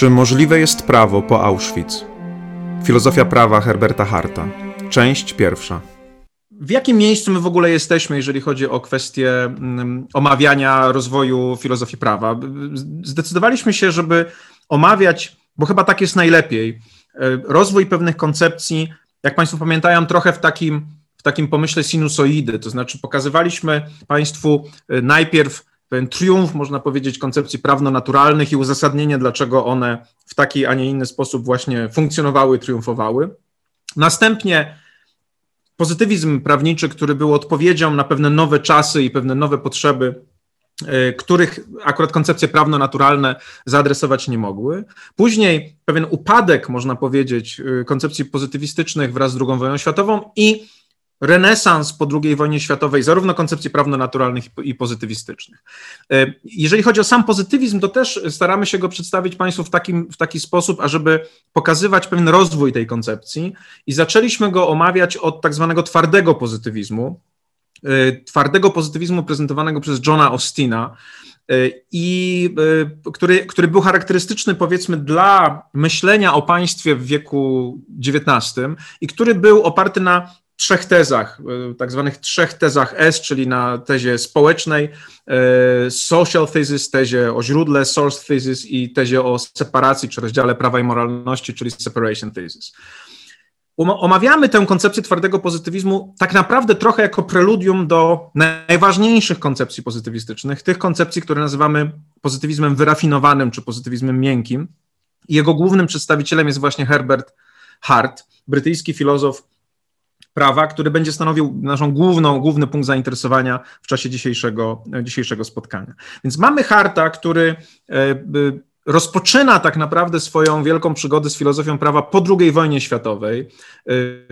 Czy możliwe jest prawo po Auschwitz? Filozofia prawa Herberta Harta. Część pierwsza. W jakim miejscu my w ogóle jesteśmy, jeżeli chodzi o kwestię mm, omawiania rozwoju filozofii prawa? Zdecydowaliśmy się, żeby omawiać, bo chyba tak jest najlepiej, e, rozwój pewnych koncepcji, jak Państwo pamiętają, trochę w takim, w takim pomyśle sinusoidy, to znaczy pokazywaliśmy Państwu e, najpierw pewien triumf, można powiedzieć, koncepcji prawno-naturalnych i uzasadnienie, dlaczego one w taki, a nie inny sposób właśnie funkcjonowały, triumfowały. Następnie pozytywizm prawniczy, który był odpowiedzią na pewne nowe czasy i pewne nowe potrzeby, e, których akurat koncepcje prawno-naturalne zaadresować nie mogły. Później pewien upadek, można powiedzieć, e, koncepcji pozytywistycznych wraz z II wojną światową i renesans po II wojnie światowej, zarówno koncepcji prawno-naturalnych i pozytywistycznych. E, jeżeli chodzi o sam pozytywizm, to też staramy się go przedstawić Państwu w, takim, w taki sposób, ażeby pokazywać pewien rozwój tej koncepcji i zaczęliśmy go omawiać od tak zwanego twardego pozytywizmu, e, twardego pozytywizmu prezentowanego przez Johna Austina, e, i który, który był charakterystyczny powiedzmy dla myślenia o państwie w wieku XIX i który był oparty na trzech tezach, e, tak zwanych trzech tezach S, czyli na tezie społecznej, e, social thesis, tezie o źródle, source thesis i tezie o separacji czy rozdziale prawa i moralności, czyli separation thesis. Omawiamy tę koncepcję twardego pozytywizmu tak naprawdę trochę jako preludium do najważniejszych koncepcji pozytywistycznych, tych koncepcji, które nazywamy pozytywizmem wyrafinowanym czy pozytywizmem miękkim. Jego głównym przedstawicielem jest właśnie Herbert Hart, brytyjski filozof prawa, który będzie stanowił naszą główną, główny punkt zainteresowania w czasie dzisiejszego, dzisiejszego spotkania. Więc mamy Harta, który e, rozpoczyna tak naprawdę swoją wielką przygodę z filozofią prawa po II wojnie światowej. E,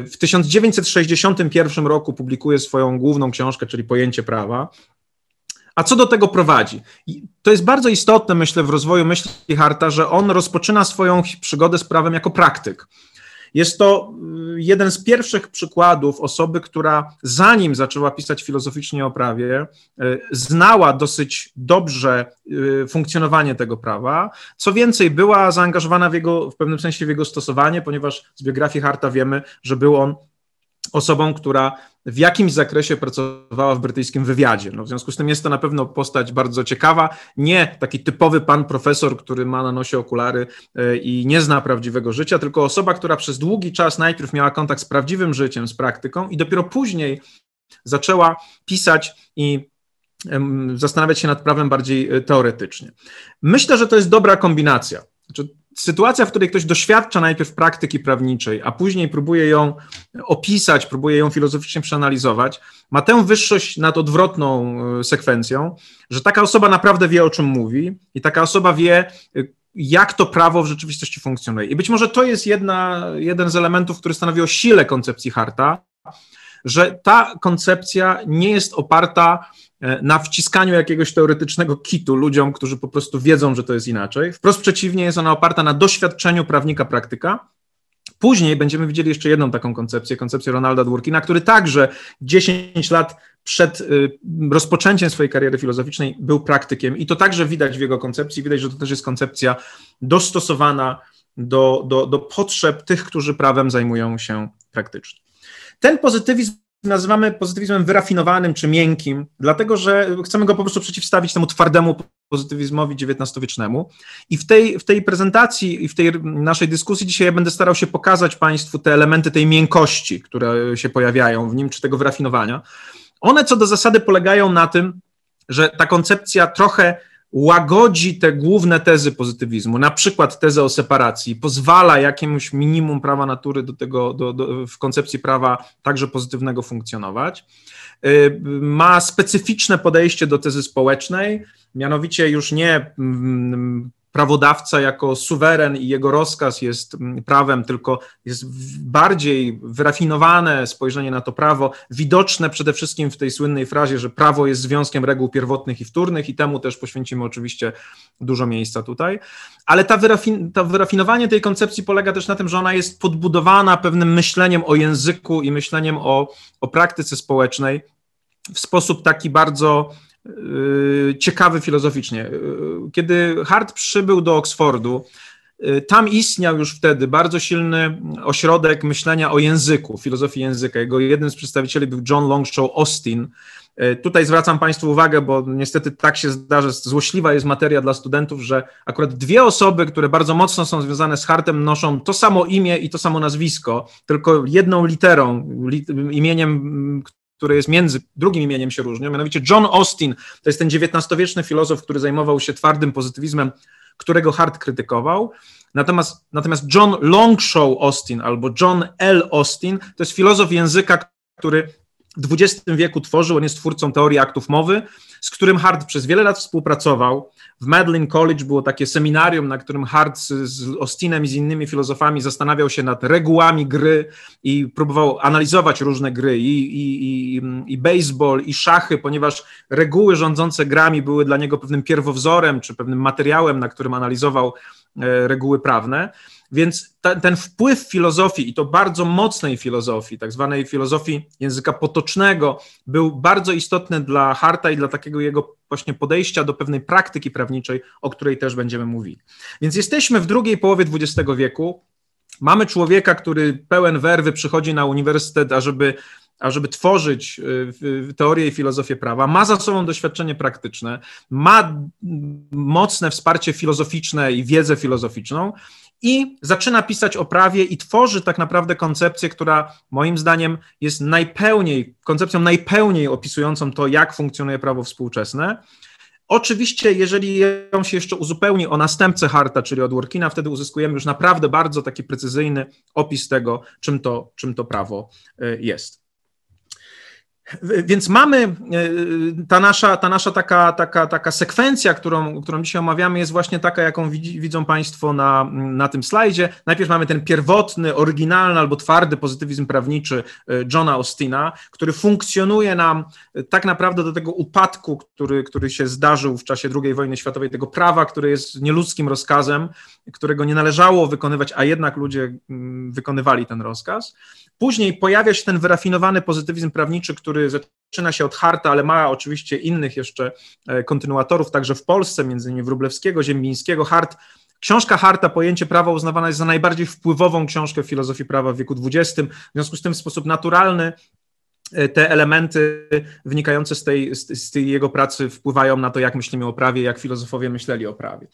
w 1961 roku publikuje swoją główną książkę, czyli Pojęcie prawa. A co do tego prowadzi? To jest bardzo istotne, myślę, w rozwoju myśli Harta, że on rozpoczyna swoją przygodę z prawem jako praktyk. Jest to y, jeden z pierwszych przykładów osoby, która zanim zaczęła pisać filozoficznie o prawie, y, znała dosyć dobrze y, funkcjonowanie tego prawa. Co więcej, była zaangażowana w, jego, w pewnym sensie w jego stosowanie, ponieważ z biografii Harta wiemy, że był on osobą, która w jakimś zakresie pracowała w brytyjskim wywiadzie. No, w związku z tym jest to na pewno postać bardzo ciekawa. Nie taki typowy pan profesor, który ma na nosie okulary e, i nie zna prawdziwego życia, tylko osoba, która przez długi czas najpierw miała kontakt z prawdziwym życiem, z praktyką i dopiero później zaczęła pisać i zastanawiać się nad prawem bardziej e, teoretycznie. Myślę, że to jest dobra kombinacja. Znaczy, sytuacja, w której ktoś doświadcza najpierw praktyki prawniczej, a później próbuje ją opisać, próbuje ją filozoficznie przeanalizować, ma tę wyższość nad odwrotną e, sekwencją, że taka osoba naprawdę wie, o czym mówi i taka osoba wie, e, jak to prawo w rzeczywistości funkcjonuje. I być może to jest jedna, jeden z elementów, który stanowi o sile koncepcji Harta, że ta koncepcja nie jest oparta na wciskaniu jakiegoś teoretycznego kitu ludziom, którzy po prostu wiedzą, że to jest inaczej. Wprost przeciwnie, jest ona oparta na doświadczeniu prawnika praktyka. Później będziemy widzieli jeszcze jedną taką koncepcję, koncepcję Ronalda Dworkina, który także 10 lat przed y, rozpoczęciem swojej kariery filozoficznej był praktykiem i to także widać w jego koncepcji, widać, że to też jest koncepcja dostosowana do, do, do potrzeb tych, którzy prawem zajmują się praktycznie. Ten pozytywizm nazywamy pozytywizmem wyrafinowanym czy miękkim, dlatego że chcemy go po prostu przeciwstawić temu twardemu pozytywizmowi XIX-wiecznemu. I w tej, w tej prezentacji i w tej naszej dyskusji dzisiaj ja będę starał się pokazać Państwu te elementy tej miękkości, które się pojawiają w nim, czy tego wyrafinowania. One co do zasady polegają na tym, że ta koncepcja trochę łagodzi te główne tezy pozytywizmu, na przykład tezę o separacji, pozwala jakiemuś minimum prawa natury do tego, do, do, w koncepcji prawa także pozytywnego funkcjonować. Y, ma specyficzne podejście do tezy społecznej, mianowicie już nie mm, prawodawca jako suweren i jego rozkaz jest mm, prawem, tylko jest bardziej wyrafinowane spojrzenie na to prawo, widoczne przede wszystkim w tej słynnej frazie, że prawo jest związkiem reguł pierwotnych i wtórnych i temu też poświęcimy oczywiście dużo miejsca tutaj. Ale ta wyrafin to wyrafinowanie tej koncepcji polega też na tym, że ona jest podbudowana pewnym myśleniem o języku i myśleniem o, o praktyce społecznej w sposób taki bardzo ciekawy filozoficznie. Y, kiedy Hart przybył do Oksfordu, tam istniał już wtedy bardzo silny ośrodek myślenia o języku, filozofii języka. Jego jednym z przedstawicieli był John Longshaw Austin, tutaj zwracam Państwu uwagę, bo niestety tak się zdarza, złośliwa jest materia dla studentów, że akurat dwie osoby, które bardzo mocno są związane z Hartem, noszą to samo imię i to samo nazwisko, tylko jedną literą, imieniem, które jest między, drugim imieniem się różnią, mianowicie John Austin, to jest ten XIX-wieczny filozof, który zajmował się twardym pozytywizmem, którego Hart krytykował. Natomiast, natomiast John Longshaw Austin albo John L. Austin to jest filozof języka, który w XX wieku tworzył, on jest twórcą teorii aktów mowy, z którym Hart przez wiele lat współpracował. W Medlin College było takie seminarium, na którym Hart z, z Austinem i z innymi filozofami zastanawiał się nad regułami gry i próbował analizować różne gry, i, i, i, i baseball, i szachy, ponieważ reguły rządzące grami były dla niego pewnym pierwowzorem, czy pewnym materiałem, na którym analizował reguły prawne. Więc ta, ten wpływ filozofii, i to bardzo mocnej filozofii, tak zwanej filozofii języka potocznego, był bardzo istotny dla Harta i dla takiego jego właśnie podejścia do pewnej praktyki prawniczej, o której też będziemy mówili. Więc jesteśmy w drugiej połowie XX wieku. Mamy człowieka, który pełen werwy przychodzi na uniwersytet, ażeby ażeby tworzyć y, teorię i filozofię prawa, ma za sobą doświadczenie praktyczne, ma mocne wsparcie filozoficzne i wiedzę filozoficzną i zaczyna pisać o prawie i tworzy tak naprawdę koncepcję, która moim zdaniem jest najpełniej, koncepcją najpełniej opisującą to, jak funkcjonuje prawo współczesne. Oczywiście, jeżeli ją się jeszcze uzupełni o następcę Harta, czyli od Workina, wtedy uzyskujemy już naprawdę bardzo taki precyzyjny opis tego, czym to, czym to prawo y, jest. Więc mamy e, ta nasza, ta nasza taka, taka, taka sekwencja, którą, którą dzisiaj omawiamy, jest właśnie taka, jaką widzą Państwo na, na tym slajdzie. Najpierw mamy ten pierwotny, oryginalny albo twardy pozytywizm prawniczy e, Johna Austina, który funkcjonuje nam e, tak naprawdę do tego upadku, który, który się zdarzył w czasie II wojny światowej, tego prawa, które jest nieludzkim rozkazem, którego nie należało wykonywać, a jednak ludzie mm, wykonywali ten rozkaz. Później pojawia się ten wyrafinowany pozytywizm prawniczy, który zaczyna się od Harta, ale ma oczywiście innych jeszcze e, kontynuatorów, także w Polsce, między innymi Wróblewskiego, Ziembińskiego. Hart Książka Harta, Pojęcie prawa, uznawana jest za najbardziej wpływową książkę w filozofii prawa w wieku XX. W związku z tym w sposób naturalny te elementy wynikające z tej, z, tej, jego pracy wpływają na to, jak myślimy o prawie, jak filozofowie myśleli o prawie.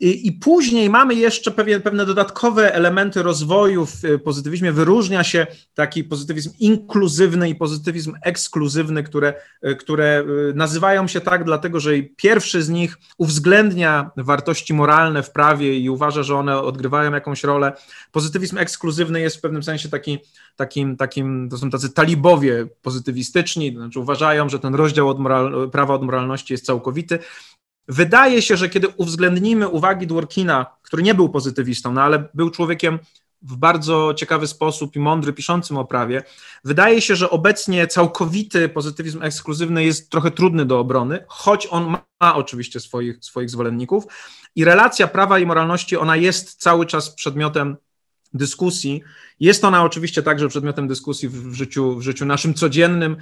I, i później mamy jeszcze pewien, pewne dodatkowe elementy rozwoju w pozytywizmie. Wyróżnia się taki pozytywizm inkluzywny i pozytywizm ekskluzywny, które, e, które e, nazywają się tak, dlatego że pierwszy z nich uwzględnia wartości moralne w prawie i uważa, że one odgrywają jakąś rolę. Pozytywizm ekskluzywny jest w pewnym sensie taki, takim, takim to są tacy talibowie pozytywistyczni, znaczy uważają, że ten rozdział od moral, prawa od moralności jest całkowity. Wydaje się, że kiedy uwzględnimy uwagi Dworkina, który nie był pozytywistą, no ale był człowiekiem w bardzo ciekawy sposób i mądry, piszącym o prawie, wydaje się, że obecnie całkowity pozytywizm ekskluzywny jest trochę trudny do obrony, choć on ma, ma oczywiście swoich, swoich zwolenników i relacja prawa i moralności, ona jest cały czas przedmiotem dyskusji. Jest ona oczywiście także przedmiotem dyskusji w życiu, w życiu naszym codziennym.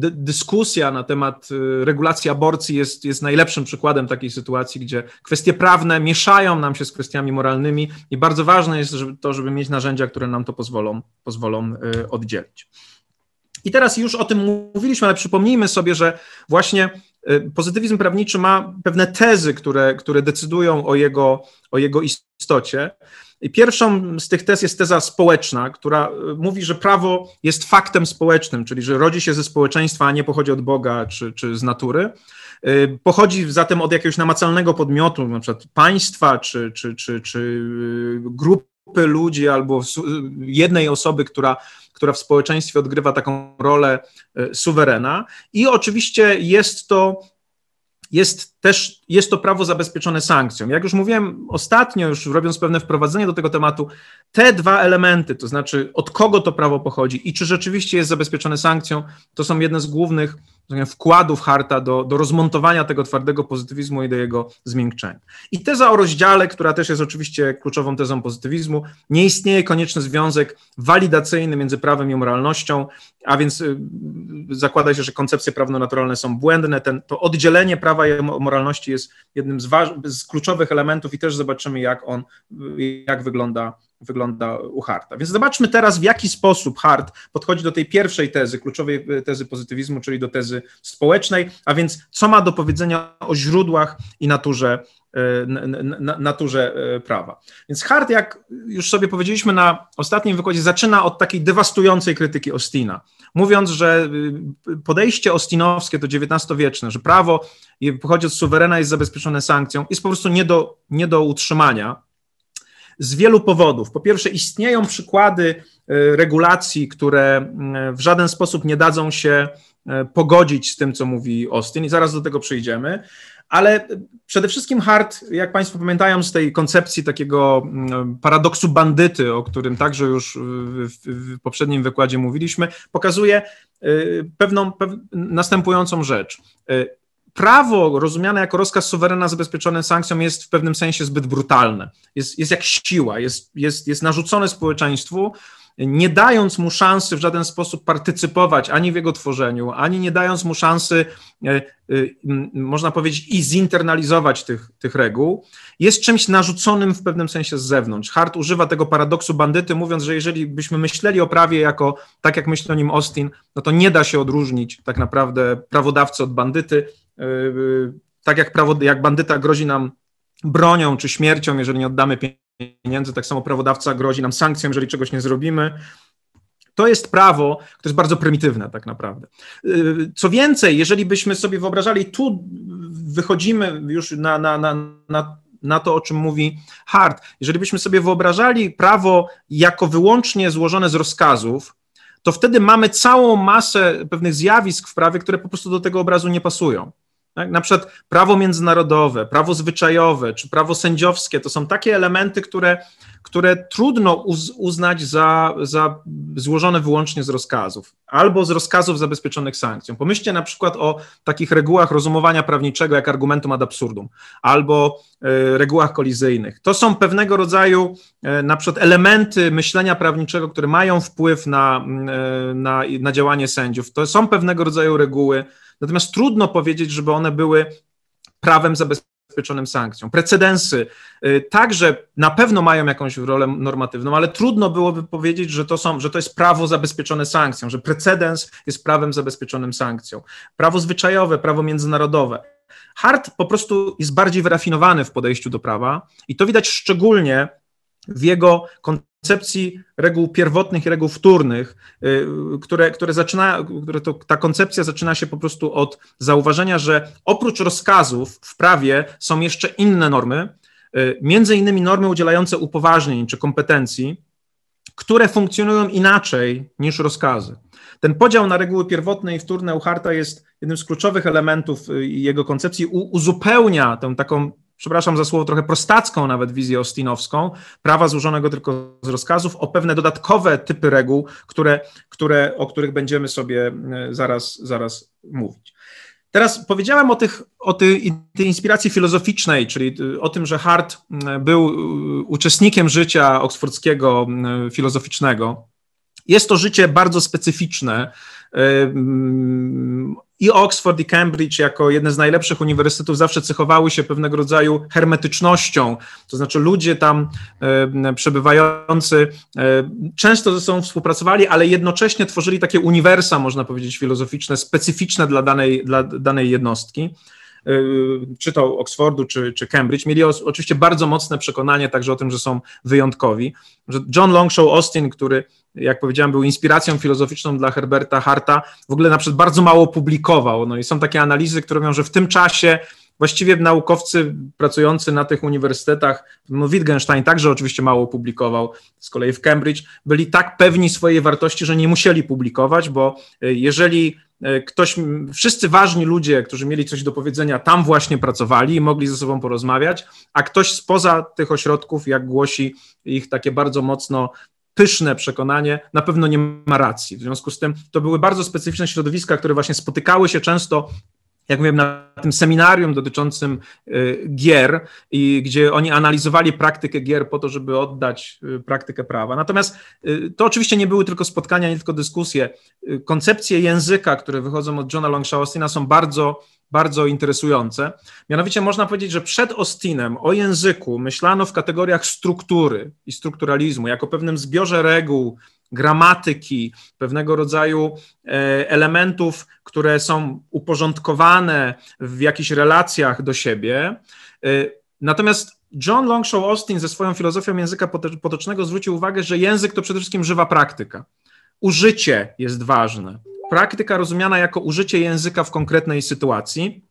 Dyskusja na temat y, regulacji aborcji jest, jest najlepszym przykładem takiej sytuacji, gdzie kwestie prawne mieszają nam się z kwestiami moralnymi i bardzo ważne jest żeby to, żeby mieć narzędzia, które nam to pozwolą, pozwolą y, oddzielić. I teraz już o tym mówiliśmy, ale przypomnijmy sobie, że właśnie y, pozytywizm prawniczy ma pewne tezy, które, które decydują o jego, o jego istocie. Pierwszą z tych tez jest teza społeczna, która e, mówi, że prawo jest faktem społecznym, czyli że rodzi się ze społeczeństwa, a nie pochodzi od Boga czy, czy z natury. E, pochodzi zatem od jakiegoś namacalnego podmiotu, na przykład państwa czy, czy, czy, czy e, grupy ludzi albo jednej osoby, która, która w społeczeństwie odgrywa taką rolę suwerena. I oczywiście jest to jest też jest to prawo zabezpieczone sankcją. Jak już mówiłem ostatnio, już robiąc pewne wprowadzenie do tego tematu, te dwa elementy, to znaczy od kogo to prawo pochodzi i czy rzeczywiście jest zabezpieczone sankcją, to są jedne z głównych, wkładów Harta do, do rozmontowania tego twardego pozytywizmu i do jego zmiękczenia. I teza o rozdziale, która też jest oczywiście kluczową tezą pozytywizmu, nie istnieje konieczny związek walidacyjny między prawem i moralnością, a więc y, zakłada się, że koncepcje prawno-naturalne są błędne. Ten, to oddzielenie prawa i moralności jest jednym z, z kluczowych elementów i też zobaczymy, jak on, jak wygląda wygląda u Harta. Więc zobaczmy teraz, w jaki sposób Hart podchodzi do tej pierwszej tezy, kluczowej tezy pozytywizmu, czyli do tezy społecznej, a więc co ma do powiedzenia o źródłach i naturze, e, naturze e, prawa. Więc Hart, jak już sobie powiedzieliśmy na ostatnim wykładzie, zaczyna od takiej dewastującej krytyki Austina, mówiąc, że podejście austinowskie to XIX-wieczne, że prawo pochodzi od suwerena, jest zabezpieczone sankcją, jest po prostu nie do, nie do utrzymania, z wielu powodów. Po pierwsze, istnieją przykłady e, regulacji, które e, w żaden sposób nie dadzą się e, pogodzić z tym, co mówi Austin, i zaraz do tego przyjdziemy. Ale przede wszystkim Hart, jak Państwo pamiętają z tej koncepcji takiego paradoksu bandyty, o którym także już w, w poprzednim wykładzie mówiliśmy, pokazuje pewną, pew, następującą rzecz prawo rozumiane jako rozkaz suwerena zabezpieczony sankcją jest w pewnym sensie zbyt brutalne. Jest, jest jak siła, jest, jest, jest narzucone społeczeństwu, nie dając mu szansy w żaden sposób partycypować ani w jego tworzeniu, ani nie dając mu szansy, e, e, można powiedzieć, i zinternalizować tych, tych reguł, jest czymś narzuconym w pewnym sensie z zewnątrz. Hart używa tego paradoksu bandyty, mówiąc, że jeżeli byśmy myśleli o prawie jako, tak jak myśli o nim Austin, no to nie da się odróżnić tak naprawdę prawodawcy od bandyty, tak jak, prawo, jak bandyta grozi nam bronią czy śmiercią, jeżeli nie oddamy pieniędzy, tak samo prawodawca grozi nam sankcją, jeżeli czegoś nie zrobimy. To jest prawo, które jest bardzo prymitywne tak naprawdę. Yy, co więcej, jeżeli byśmy sobie wyobrażali, tu wychodzimy już na, na, na, na, na to, o czym mówi Hart, jeżeli byśmy sobie wyobrażali prawo jako wyłącznie złożone z rozkazów, to wtedy mamy całą masę pewnych zjawisk w prawie, które po prostu do tego obrazu nie pasują. Tak? Na przykład prawo międzynarodowe, prawo zwyczajowe czy prawo sędziowskie to są takie elementy, które, które trudno uz, uznać za, za złożone wyłącznie z rozkazów albo z rozkazów zabezpieczonych sankcją. Pomyślcie na przykład o takich regułach rozumowania prawniczego jak argumentum ad absurdum albo y, regułach kolizyjnych. To są pewnego rodzaju y, na przykład elementy myślenia prawniczego, które mają wpływ na, y, na, na działanie sędziów. To są pewnego rodzaju reguły, Natomiast trudno powiedzieć, żeby one były prawem zabezpieczonym sankcją. Precedensy y, także na pewno mają jakąś rolę normatywną, ale trudno byłoby powiedzieć, że to, są, że to jest prawo zabezpieczone sankcją, że precedens jest prawem zabezpieczonym sankcją. Prawo zwyczajowe, prawo międzynarodowe. Hart po prostu jest bardziej wyrafinowany w podejściu do prawa i to widać szczególnie w jego koncepcji reguł pierwotnych i reguł wtórnych, y, które, które zaczyna, które to, ta koncepcja zaczyna się po prostu od zauważenia, że oprócz rozkazów w prawie są jeszcze inne normy, y, między innymi normy udzielające upoważnień czy kompetencji, które funkcjonują inaczej niż rozkazy. Ten podział na reguły pierwotne i wtórne u Harta jest jednym z kluczowych elementów y, jego koncepcji, uzupełnia tę taką przepraszam za słowo, trochę prostacką nawet wizję ostinowską, prawa złożonego tylko z rozkazów, o pewne dodatkowe typy reguł, które, które, o których będziemy sobie e, zaraz, zaraz mówić. Teraz powiedziałem o, tych, o tej, tej inspiracji filozoficznej, czyli e, o tym, że Hart był e, uczestnikiem życia oksfordzkiego filozoficznego. Jest to życie bardzo specyficzne i Oxford i Cambridge jako jedne z najlepszych uniwersytetów zawsze cechowały się pewnego rodzaju hermetycznością, to znaczy ludzie tam przebywający często ze sobą współpracowali, ale jednocześnie tworzyli takie uniwersa, można powiedzieć, filozoficzne, specyficzne dla danej, dla danej jednostki czy to Oxfordu, czy, czy Cambridge, mieli oczywiście bardzo mocne przekonanie także o tym, że są wyjątkowi. Że John Longshaw Austin, który jak powiedziałem, był inspiracją filozoficzną dla Herberta Harta, w ogóle na przykład bardzo mało publikował. No i są takie analizy, które mówią, że w tym czasie właściwie naukowcy pracujący na tych uniwersytetach, no Wittgenstein także oczywiście mało publikował, z kolei w Cambridge, byli tak pewni swojej wartości, że nie musieli publikować, bo e, jeżeli e, ktoś, wszyscy ważni ludzie, którzy mieli coś do powiedzenia, tam właśnie pracowali i mogli ze sobą porozmawiać, a ktoś spoza tych ośrodków, jak głosi ich takie bardzo mocno pyszne przekonanie na pewno nie ma racji. W związku z tym to były bardzo specyficzne środowiska, które właśnie spotykały się często jak mówiłem, na tym seminarium dotyczącym y, gier, i gdzie oni analizowali praktykę gier po to, żeby oddać y, praktykę prawa. Natomiast y, to oczywiście nie były tylko spotkania, nie tylko dyskusje. Koncepcje języka, które wychodzą od Johna Longshaw Austina są bardzo bardzo interesujące. Mianowicie można powiedzieć, że przed Austinem o języku myślano w kategoriach struktury i strukturalizmu, jako pewnym zbiorze reguł, gramatyki, pewnego rodzaju e, elementów, które są uporządkowane w jakichś relacjach do siebie. E, natomiast John Longshaw Austin ze swoją filozofią języka potocznego zwrócił uwagę, że język to przede wszystkim żywa praktyka. Użycie jest ważne. Praktyka rozumiana jako użycie języka w konkretnej sytuacji.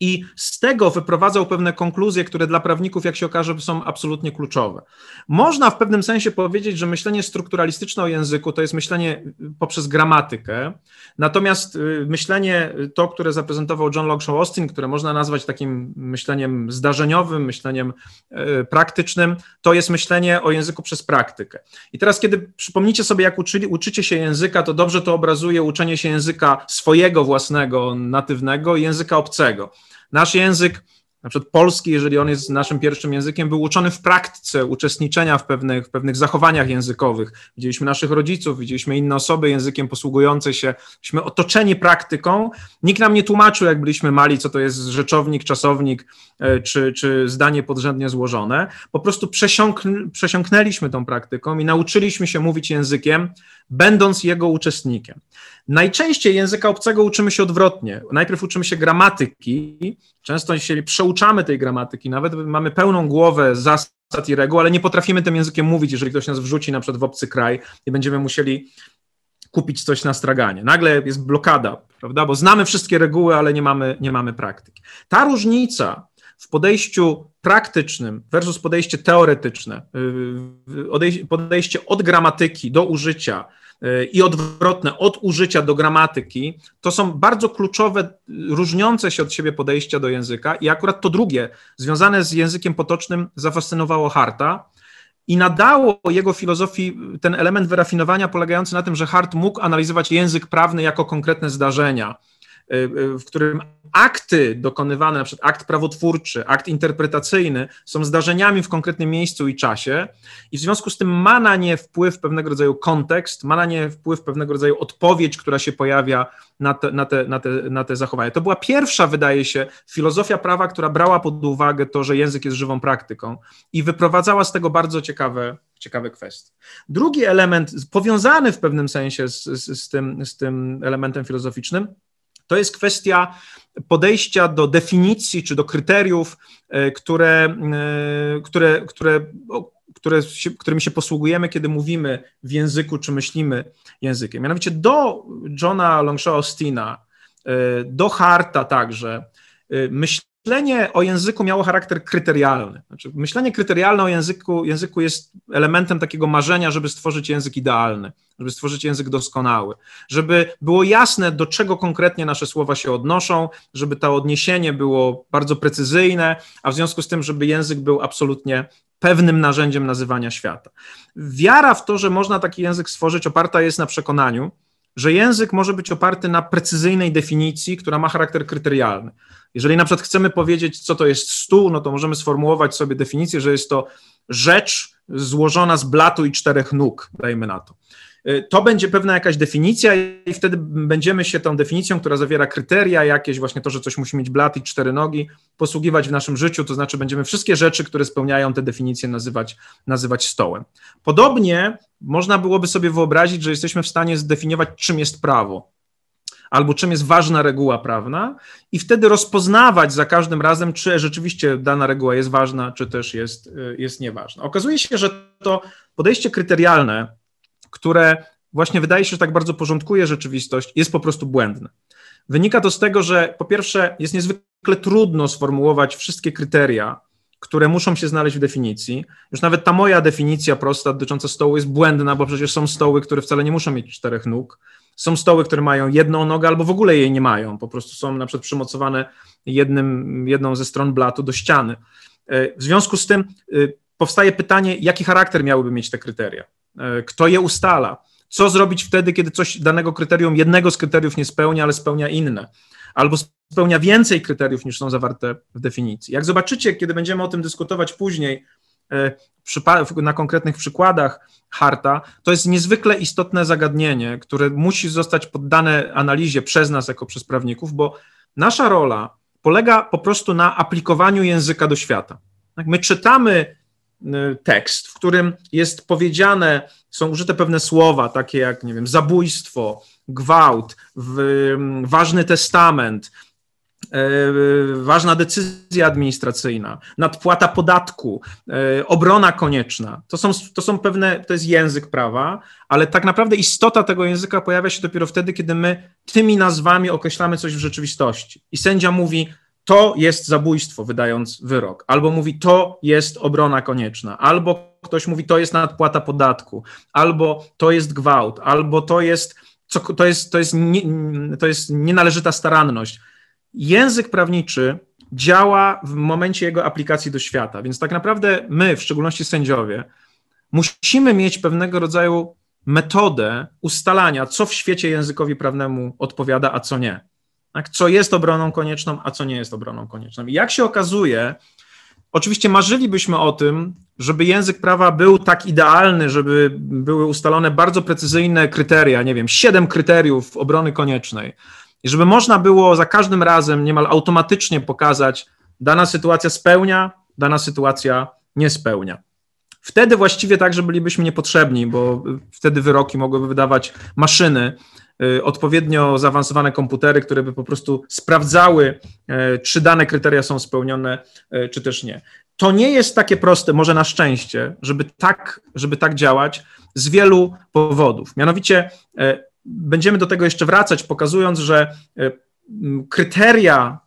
I z tego wyprowadzał pewne konkluzje, które dla prawników, jak się okaże, są absolutnie kluczowe. Można w pewnym sensie powiedzieć, że myślenie strukturalistyczne o języku to jest myślenie poprzez gramatykę, natomiast y, myślenie to, które zaprezentował John Logshaw Austin, które można nazwać takim myśleniem zdarzeniowym, myśleniem y, praktycznym, to jest myślenie o języku przez praktykę. I teraz, kiedy przypomnicie sobie, jak uczyli, uczycie się języka, to dobrze to obrazuje uczenie się języka swojego własnego, natywnego i języka obcego. Nasz język, na przykład polski, jeżeli on jest naszym pierwszym językiem, był uczony w praktyce uczestniczenia w pewnych, w pewnych zachowaniach językowych. Widzieliśmy naszych rodziców, widzieliśmy inne osoby językiem posługujące się, byliśmy otoczeni praktyką. Nikt nam nie tłumaczył, jak byliśmy mali, co to jest rzeczownik, czasownik e, czy, czy zdanie podrzędnie złożone. Po prostu przesiąk, przesiąknęliśmy tą praktyką i nauczyliśmy się mówić językiem, będąc jego uczestnikiem. Najczęściej języka obcego uczymy się odwrotnie. Najpierw uczymy się gramatyki, często jeśli przeuczamy tej gramatyki, nawet mamy pełną głowę zasad i reguł, ale nie potrafimy tym językiem mówić, jeżeli ktoś nas wrzuci na przykład w obcy kraj i będziemy musieli kupić coś na straganie. Nagle jest blokada, prawda? Bo znamy wszystkie reguły, ale nie mamy, nie mamy praktyki. Ta różnica w podejściu praktycznym versus podejście teoretyczne, y, podejście od gramatyki do użycia, i odwrotne od użycia do gramatyki, to są bardzo kluczowe, różniące się od siebie podejścia do języka. I akurat to drugie, związane z językiem potocznym, zafascynowało Harta i nadało jego filozofii ten element wyrafinowania polegający na tym, że Hart mógł analizować język prawny jako konkretne zdarzenia w którym akty dokonywane, na przykład akt prawotwórczy, akt interpretacyjny, są zdarzeniami w konkretnym miejscu i czasie, i w związku z tym ma na nie wpływ pewnego rodzaju kontekst, ma na nie wpływ pewnego rodzaju odpowiedź, która się pojawia na te, na te, na te, na te zachowania. To była pierwsza, wydaje się, filozofia prawa, która brała pod uwagę to, że język jest żywą praktyką i wyprowadzała z tego bardzo ciekawe, ciekawe kwestie. Drugi element, powiązany w pewnym sensie z, z, z, tym, z tym elementem filozoficznym, to jest kwestia podejścia do definicji czy do kryteriów, e, które, e, które, które, które się, którymi się posługujemy, kiedy mówimy w języku czy myślimy językiem. Mianowicie do Johna Longshaw Austina, e, do Harta także, myśl, myślenie o języku miało charakter kryterialny. Znaczy, myślenie kryterialne o języku, języku jest elementem takiego marzenia, żeby stworzyć język idealny, żeby stworzyć język doskonały, żeby było jasne, do czego konkretnie nasze słowa się odnoszą, żeby to odniesienie było bardzo precyzyjne, a w związku z tym, żeby język był absolutnie pewnym narzędziem nazywania świata. Wiara w to, że można taki język stworzyć, oparta jest na przekonaniu, że język może być oparty na precyzyjnej definicji, która ma charakter kryterialny. Jeżeli na przykład chcemy powiedzieć, co to jest stół, no to możemy sformułować sobie definicję, że jest to rzecz złożona z blatu i czterech nóg, dajmy na to. Y, to będzie pewna jakaś definicja i wtedy będziemy się tą definicją, która zawiera kryteria jakieś, właśnie to, że coś musi mieć blat i cztery nogi, posługiwać w naszym życiu, to znaczy będziemy wszystkie rzeczy, które spełniają te definicje nazywać, nazywać stołem. Podobnie można byłoby sobie wyobrazić, że jesteśmy w stanie zdefiniować, czym jest prawo albo czym jest ważna reguła prawna, i wtedy rozpoznawać za każdym razem, czy rzeczywiście dana reguła jest ważna, czy też jest, y, jest nieważna. Okazuje się, że to podejście kryterialne, które właśnie wydaje się, że tak bardzo porządkuje rzeczywistość, jest po prostu błędne. Wynika to z tego, że po pierwsze jest niezwykle trudno sformułować wszystkie kryteria, które muszą się znaleźć w definicji. Już nawet ta moja definicja prosta dotycząca stołu jest błędna, bo przecież są stoły, które wcale nie muszą mieć czterech nóg. Są stoły, które mają jedną nogę albo w ogóle jej nie mają, po prostu są na przykład przymocowane jednym, jedną ze stron blatu do ściany. E, w związku z tym e, powstaje pytanie, jaki charakter miałyby mieć te kryteria. kto je ustala, co zrobić wtedy, kiedy coś danego kryterium, jednego z kryteriów nie spełnia, ale spełnia inne, albo spełnia więcej kryteriów niż są zawarte w definicji. Jak zobaczycie, kiedy będziemy o tym dyskutować później, na konkretnych przykładach harta, to jest niezwykle istotne zagadnienie, które musi zostać poddane analizie przez nas, jako przez prawników, bo nasza rola polega po prostu na aplikowaniu języka do świata. Tak, my czytamy y, tekst, w którym jest powiedziane, są użyte pewne słowa, takie jak, nie wiem, zabójstwo, gwałt, ważny testament, E, ważna decyzja administracyjna, nadpłata podatku, e, obrona konieczna. To są, to są pewne, to jest język prawa, ale tak naprawdę istota tego języka pojawia się dopiero wtedy, kiedy my tymi nazwami określamy coś w rzeczywistości. I sędzia mówi, to jest zabójstwo, wydając wyrok, albo mówi, to jest obrona konieczna, albo ktoś mówi, to jest nadpłata podatku, albo to jest gwałt, albo to jest, co, to jest, to jest, nie, to jest nienależyta staranność język prawniczy działa w momencie jego aplikacji do świata, więc tak naprawdę my, w szczególności sędziowie, musimy mieć pewnego rodzaju metodę ustalania, co w świecie językowi prawnemu odpowiada, a co nie. Tak? Co jest obroną konieczną, a co nie jest obroną konieczną. I jak się okazuje, oczywiście marzylibyśmy o tym, żeby język prawa był tak idealny, żeby były ustalone bardzo precyzyjne kryteria, nie wiem, siedem kryteriów obrony koniecznej. I żeby można było za każdym razem niemal automatycznie pokazać, dana sytuacja spełnia, dana sytuacja nie spełnia. Wtedy właściwie także bylibyśmy niepotrzebni, bo wtedy wyroki mogłyby wydawać maszyny, y, odpowiednio zaawansowane komputery, które by po prostu sprawdzały, y, czy dane kryteria są spełnione, y, czy też nie. To nie jest takie proste, może na szczęście, żeby tak, żeby tak działać z wielu powodów. Mianowicie Będziemy do tego jeszcze wracać, pokazując, że e, kryteria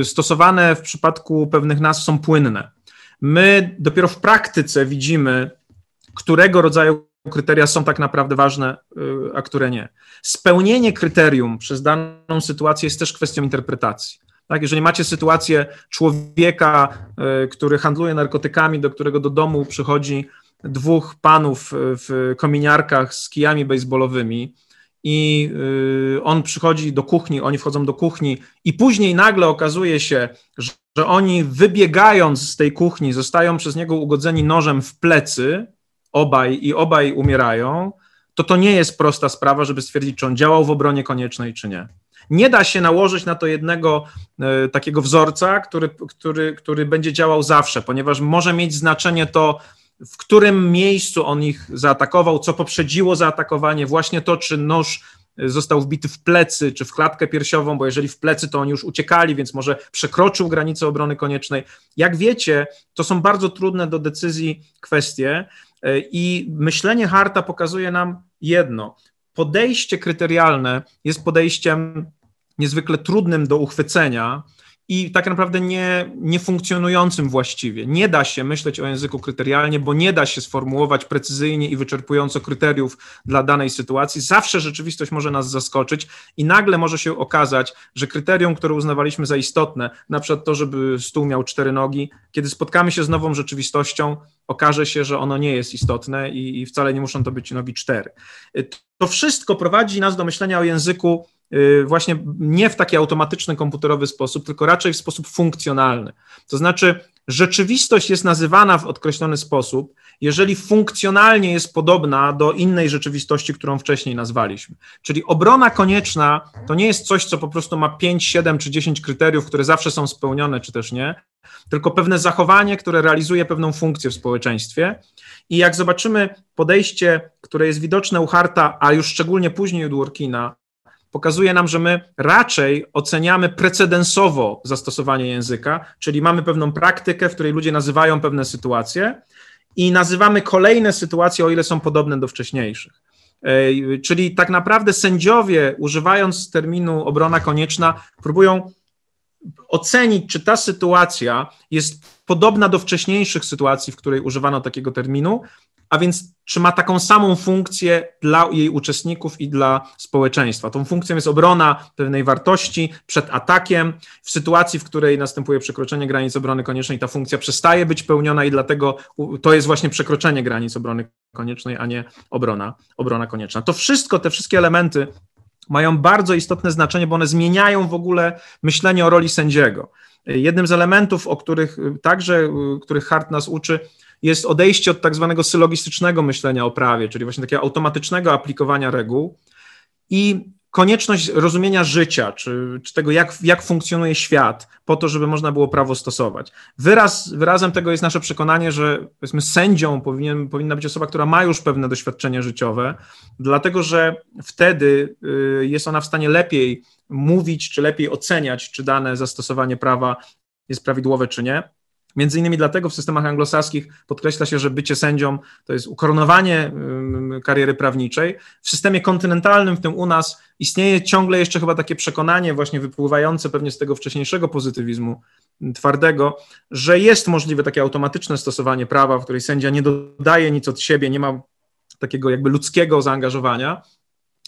e, stosowane w przypadku pewnych nazw są płynne. My dopiero w praktyce widzimy, którego rodzaju kryteria są tak naprawdę ważne, e, a które nie. Spełnienie kryterium przez daną sytuację jest też kwestią interpretacji. Tak, jeżeli macie sytuację człowieka, który handluje narkotykami, do którego do domu przychodzi dwóch panów w kominiarkach z kijami baseballowymi, i y, on przychodzi do kuchni, oni wchodzą do kuchni i później nagle okazuje się, że, oni wybiegając z tej kuchni zostają przez niego ugodzeni nożem w plecy, obaj i obaj umierają, to to nie jest prosta sprawa, żeby stwierdzić, czy on działał w obronie koniecznej, czy nie. Nie da się nałożyć na to jednego y, takiego wzorca, który, który, który będzie działał zawsze, ponieważ może mieć znaczenie to, w którym miejscu on ich zaatakował, co poprzedziło zaatakowanie, właśnie to, czy nóż został wbity w plecy, czy w klatkę piersiową, bo jeżeli w plecy, to oni już uciekali, więc może przekroczył granicę obrony koniecznej. Jak wiecie, to są bardzo trudne do decyzji kwestie e, i myślenie Harta pokazuje nam jedno. Podejście kryterialne jest podejściem niezwykle trudnym do uchwycenia, i tak naprawdę nie, nie funkcjonującym właściwie. Nie da się myśleć o języku kryterialnie, bo nie da się sformułować precyzyjnie i wyczerpująco kryteriów dla danej sytuacji. Zawsze rzeczywistość może nas zaskoczyć i nagle może się okazać, że kryterium, które uznawaliśmy za istotne, na przykład to, żeby stół miał cztery nogi, kiedy spotkamy się z nową rzeczywistością, okaże się, że ono nie jest istotne i, i wcale nie muszą to być nogi cztery. To wszystko prowadzi nas do myślenia o języku właśnie nie w taki automatyczny, komputerowy sposób, tylko raczej w sposób funkcjonalny. To znaczy, rzeczywistość jest nazywana w określony sposób, jeżeli funkcjonalnie jest podobna do innej rzeczywistości, którą wcześniej nazwaliśmy. Czyli obrona konieczna to nie jest coś, co po prostu ma 5, 7 czy 10 kryteriów, które zawsze są spełnione, czy też nie, tylko pewne zachowanie, które realizuje pewną funkcję w społeczeństwie. I jak zobaczymy podejście, które jest widoczne u Harta, a już szczególnie później u Dworkina, pokazuje nam, że my raczej oceniamy precedensowo zastosowanie języka, czyli mamy pewną praktykę, w której ludzie nazywają pewne sytuacje i nazywamy kolejne sytuacje, o ile są podobne do wcześniejszych. Czyli tak naprawdę sędziowie, używając terminu obrona konieczna, próbują ocenić, czy ta sytuacja jest podobna do wcześniejszych sytuacji, w której używano takiego terminu, a więc czy ma taką samą funkcję dla jej uczestników i dla społeczeństwa. Tą funkcją jest obrona pewnej wartości przed atakiem. W sytuacji, w której następuje przekroczenie granic obrony koniecznej, ta funkcja przestaje być pełniona i dlatego to jest właśnie przekroczenie granic obrony koniecznej, a nie obrona, obrona konieczna. To wszystko, te wszystkie elementy mają bardzo istotne znaczenie, bo one zmieniają w ogóle myślenie o roli sędziego. Jednym z elementów, o których także, których Hart nas uczy, jest odejście od tak zwanego sylogistycznego myślenia o prawie, czyli właśnie takiego automatycznego aplikowania reguł i konieczność rozumienia życia, czy, czy tego, jak, jak funkcjonuje świat, po to, żeby można było prawo stosować. Wyraz, wyrazem tego jest nasze przekonanie, że powiedzmy, sędzią powinien, powinna być osoba, która ma już pewne doświadczenie życiowe, dlatego że wtedy y, jest ona w stanie lepiej mówić, czy lepiej oceniać, czy dane zastosowanie prawa jest prawidłowe, czy nie. Między innymi dlatego w systemach anglosaskich podkreśla się, że bycie sędzią to jest ukoronowanie kariery prawniczej. W systemie kontynentalnym, w tym u nas, istnieje ciągle jeszcze chyba takie przekonanie, właśnie wypływające pewnie z tego wcześniejszego pozytywizmu twardego, że jest możliwe takie automatyczne stosowanie prawa, w której sędzia nie dodaje nic od siebie, nie ma takiego jakby ludzkiego zaangażowania,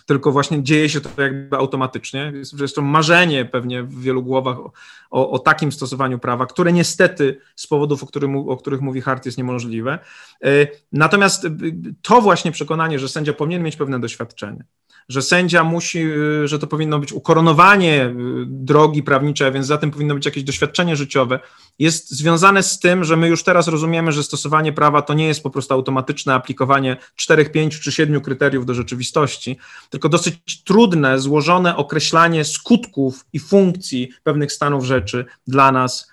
tylko właśnie dzieje się to jakby automatycznie. Jest zresztą marzenie pewnie w wielu głowach o, o, o takim stosowaniu prawa, które niestety z powodów, o, którym, o których mówi Hart, jest niemożliwe. E, natomiast e, to właśnie przekonanie, że sędzia powinien mieć pewne doświadczenie, że sędzia musi, y, że to powinno być ukoronowanie y, drogi prawniczej, a więc za tym powinno być jakieś doświadczenie życiowe, jest związane z tym, że my już teraz rozumiemy, że stosowanie prawa to nie jest po prostu automatyczne aplikowanie czterech, pięciu czy siedmiu kryteriów do rzeczywistości, tylko dosyć trudne, złożone określanie skutków i funkcji pewnych stanów rzeczy dla nas,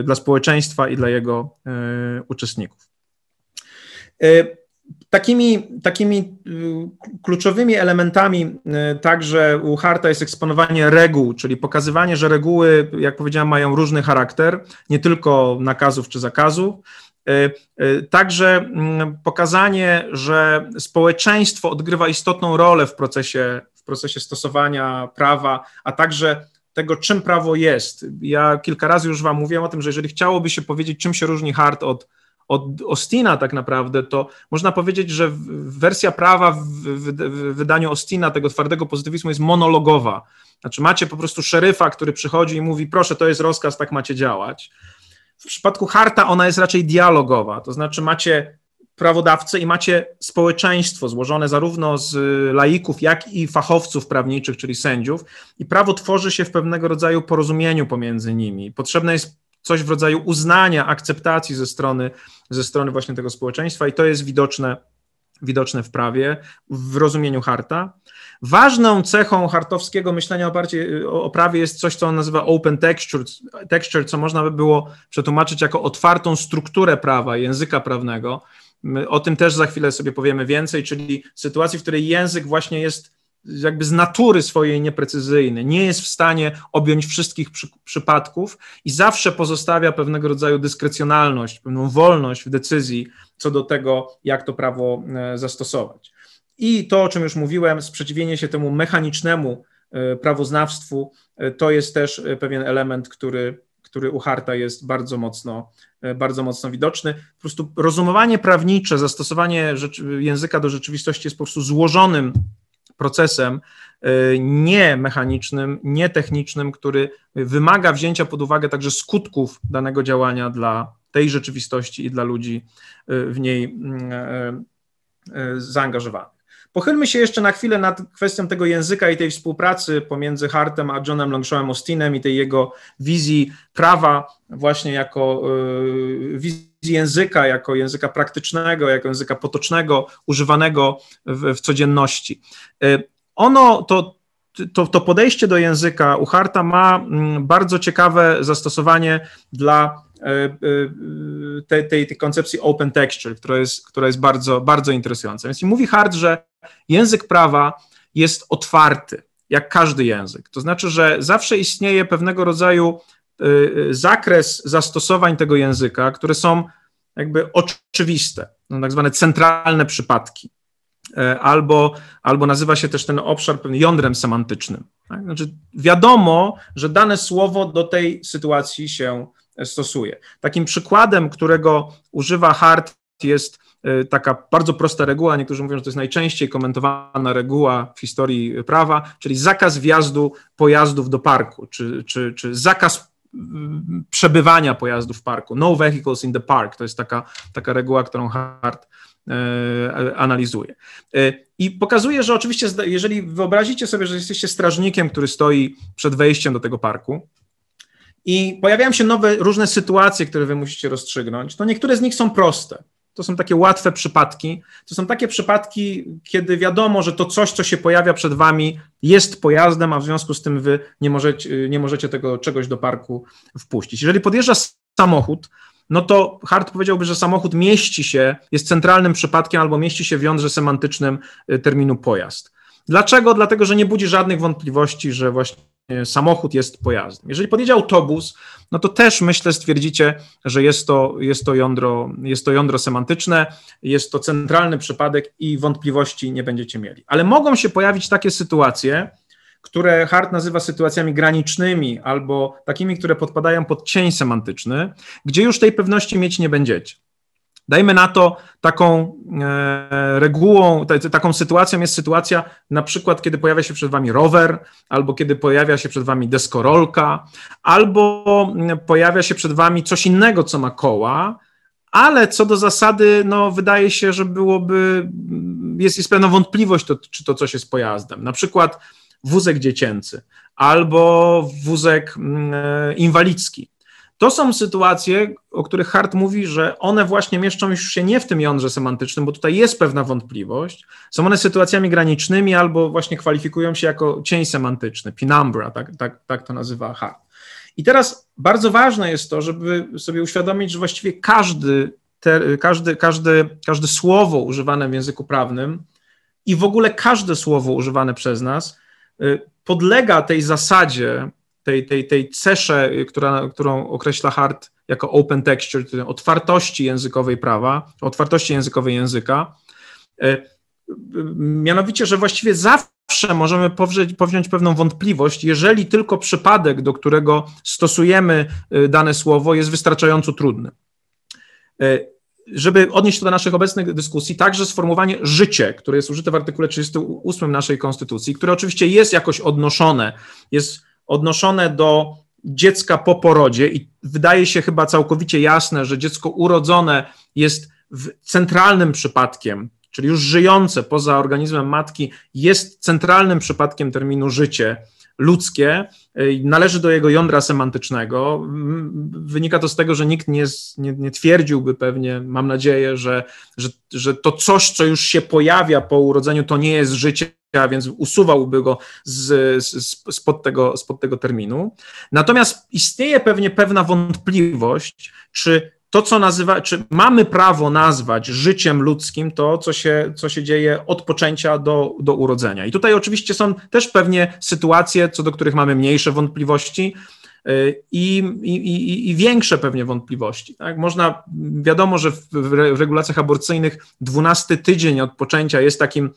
y, dla społeczeństwa i dla jego uczestników. Takimi, takimi y, kluczowymi elementami y, także u Harta jest eksponowanie reguł, czyli pokazywanie, że reguły, jak powiedziałem, mają różny charakter, nie tylko nakazów czy zakazów. Y, także mm, pokazanie, że społeczeństwo odgrywa istotną rolę w procesie, w procesie stosowania prawa, a także tego, czym prawo jest. Ja kilka razy już Wam mówiłem o tym, że jeżeli chciałoby się powiedzieć, czym się różni Hart od od Ostina tak naprawdę, to można powiedzieć, że wersja prawa w, wydaniu Ostina, tego twardego pozytywizmu, jest monologowa. Znaczy macie po prostu szeryfa, który przychodzi i mówi, proszę, to jest rozkaz, tak macie działać. W przypadku Harta ona jest raczej dialogowa, to znaczy macie prawodawcę i macie społeczeństwo złożone zarówno z laików, jak i fachowców prawniczych, czyli sędziów, i prawo tworzy się w pewnego rodzaju porozumieniu pomiędzy nimi. Potrzebne jest coś w rodzaju uznania, akceptacji ze strony, ze strony właśnie tego społeczeństwa i to jest widoczne, widoczne w prawie, w rozumieniu harta. Ważną cechą hartowskiego myślenia o, o prawie jest coś, co on nazywa open texture, texture, co można by było przetłumaczyć jako otwartą strukturę prawa, języka prawnego. My o tym też za chwilę sobie powiemy więcej, czyli sytuacji, w której język właśnie jest jakby z natury swojej nieprecyzyjny, nie jest w stanie objąć wszystkich przy, przypadków i zawsze pozostawia pewnego rodzaju dyskrecjonalność, pewną wolność w decyzji co do tego, jak to prawo e, zastosować. I to, o czym już mówiłem, sprzeciwienie się temu mechanicznemu e, prawoznawstwu, e, to jest też pewien element, który, który u Harta jest bardzo mocno, bardzo mocno widoczny. Po prostu rozumowanie prawnicze, zastosowanie języka do rzeczywistości jest po prostu złożonym procesem y, nie mechanicznym, nie technicznym, który wymaga wzięcia pod uwagę także skutków danego działania dla tej rzeczywistości i dla ludzi y, w niej y, zaangażowanych. Pochylmy się jeszcze na chwilę nad kwestią tego języka i tej współpracy pomiędzy Hartem a Johnem Longshawem Austinem i tej jego wizji prawa właśnie jako wizji języka, jako języka praktycznego, jako języka potocznego, używanego w, w codzienności. E, ono, to, to, to podejście do języka u Harta ma mm, bardzo ciekawe zastosowanie dla e, e, tej, tej, tej koncepcji open texture, która jest, która jest bardzo, bardzo interesująca. Więc mówi Hart, że język prawa jest otwarty, jak każdy język. To znaczy, że zawsze istnieje pewnego rodzaju zakres zastosowań tego języka, które są jakby oczywiste, no, tak zwane centralne przypadki. E, albo, albo nazywa się też ten obszar pewnym jądrem semantycznym. Tak? Znaczy, wiadomo, że dane słowo do tej sytuacji się stosuje. Takim przykładem, którego używa Hart, jest taka bardzo prosta reguła, niektórzy mówią, że to jest najczęściej komentowana reguła w historii prawa, czyli zakaz wjazdu pojazdów do parku, czy, czy, czy zakaz przebywania pojazdów w parku. No vehicles in the park to jest taka, taka reguła, którą Hart e, analizuje. E, I pokazuje, że oczywiście, jeżeli wyobrazicie sobie, że jesteście strażnikiem, który stoi przed wejściem do tego parku, i pojawiają się nowe, różne sytuacje, które wy musicie rozstrzygnąć, to niektóre z nich są proste. To są takie łatwe przypadki. To są takie przypadki, kiedy wiadomo, że to coś, co się pojawia przed wami, jest pojazdem, a w związku z tym wy nie możecie, nie możecie tego czegoś do parku wpuścić. Jeżeli podjeżdża samochód, no to Hart powiedziałby, że samochód mieści się, jest centralnym przypadkiem albo mieści się w jądrze semantycznym y, terminu pojazd. Dlaczego? Dlatego, że nie budzi żadnych wątpliwości, że właśnie samochód jest pojazdem. Jeżeli podjedzie autobus, no to też myślę stwierdzicie, że jest to, jest to, jądro, jest to jądro semantyczne, jest to centralny przypadek i wątpliwości nie będziecie mieli. Ale mogą się pojawić takie sytuacje, które Hart nazywa sytuacjami granicznymi albo takimi, które podpadają pod cień semantyczny, gdzie już tej pewności mieć nie będziecie. Dajmy na to taką e, regułą, taką sytuacją jest sytuacja na przykład, kiedy pojawia się przed wami rower, albo kiedy pojawia się przed wami deskorolka, albo pojawia się przed wami coś innego, co ma koła, ale co do zasady, no, wydaje się, że byłoby, jest, jest pewna wątpliwość, to, czy to coś jest pojazdem. Na przykład wózek dziecięcy albo wózek mm, e, inwalidzki. To są sytuacje, o których Hart mówi, że one właśnie mieszczą już się nie w tym jądrze semantycznym, bo tutaj jest pewna wątpliwość. Są one sytuacjami granicznymi albo właśnie kwalifikują się jako cień semantyczny, penumbra, tak, tak, tak to nazywa Hart. I teraz bardzo ważne jest to, żeby sobie uświadomić, że właściwie każdy, te, każdy, każdy, każde słowo używane w języku prawnym i w ogóle każde słowo używane przez nas y, podlega tej zasadzie tej, tej, tej cesze, która, którą określa Hart jako open texture, otwartości językowej prawa, otwartości językowej języka. E, mianowicie, że właściwie zawsze możemy powziąć, powziąć pewną wątpliwość, jeżeli tylko przypadek, do którego stosujemy e, dane słowo, jest wystarczająco trudny. E, żeby odnieść to do naszych obecnych dyskusji, także sformułowanie życie, które jest użyte w artykule 38 naszej konstytucji, które oczywiście jest jakoś odnoszone, jest odnoszone do dziecka po porodzie i wydaje się chyba całkowicie jasne, że dziecko urodzone jest centralnym przypadkiem, czyli już żyjące poza organizmem matki, jest centralnym przypadkiem terminu życie ludzkie, należy do jego jądra semantycznego. Wynika to z tego, że nikt nie, nie, nie twierdziłby pewnie, mam nadzieję, że, że, że to coś, co już się pojawia po urodzeniu, to nie jest życie a więc usuwałby go z, z, spod, tego, spod tego terminu. Natomiast istnieje pewnie pewna wątpliwość, czy to, co nazywa, czy mamy prawo nazwać życiem ludzkim to, co się, co się dzieje od poczęcia do, do urodzenia. I tutaj oczywiście są też pewnie sytuacje, co do których mamy mniejsze wątpliwości, y, i, i, i, większe pewnie wątpliwości. Tak? Można, wiadomo, że w regulacjach aborcyjnych 12 tydzień od poczęcia jest takim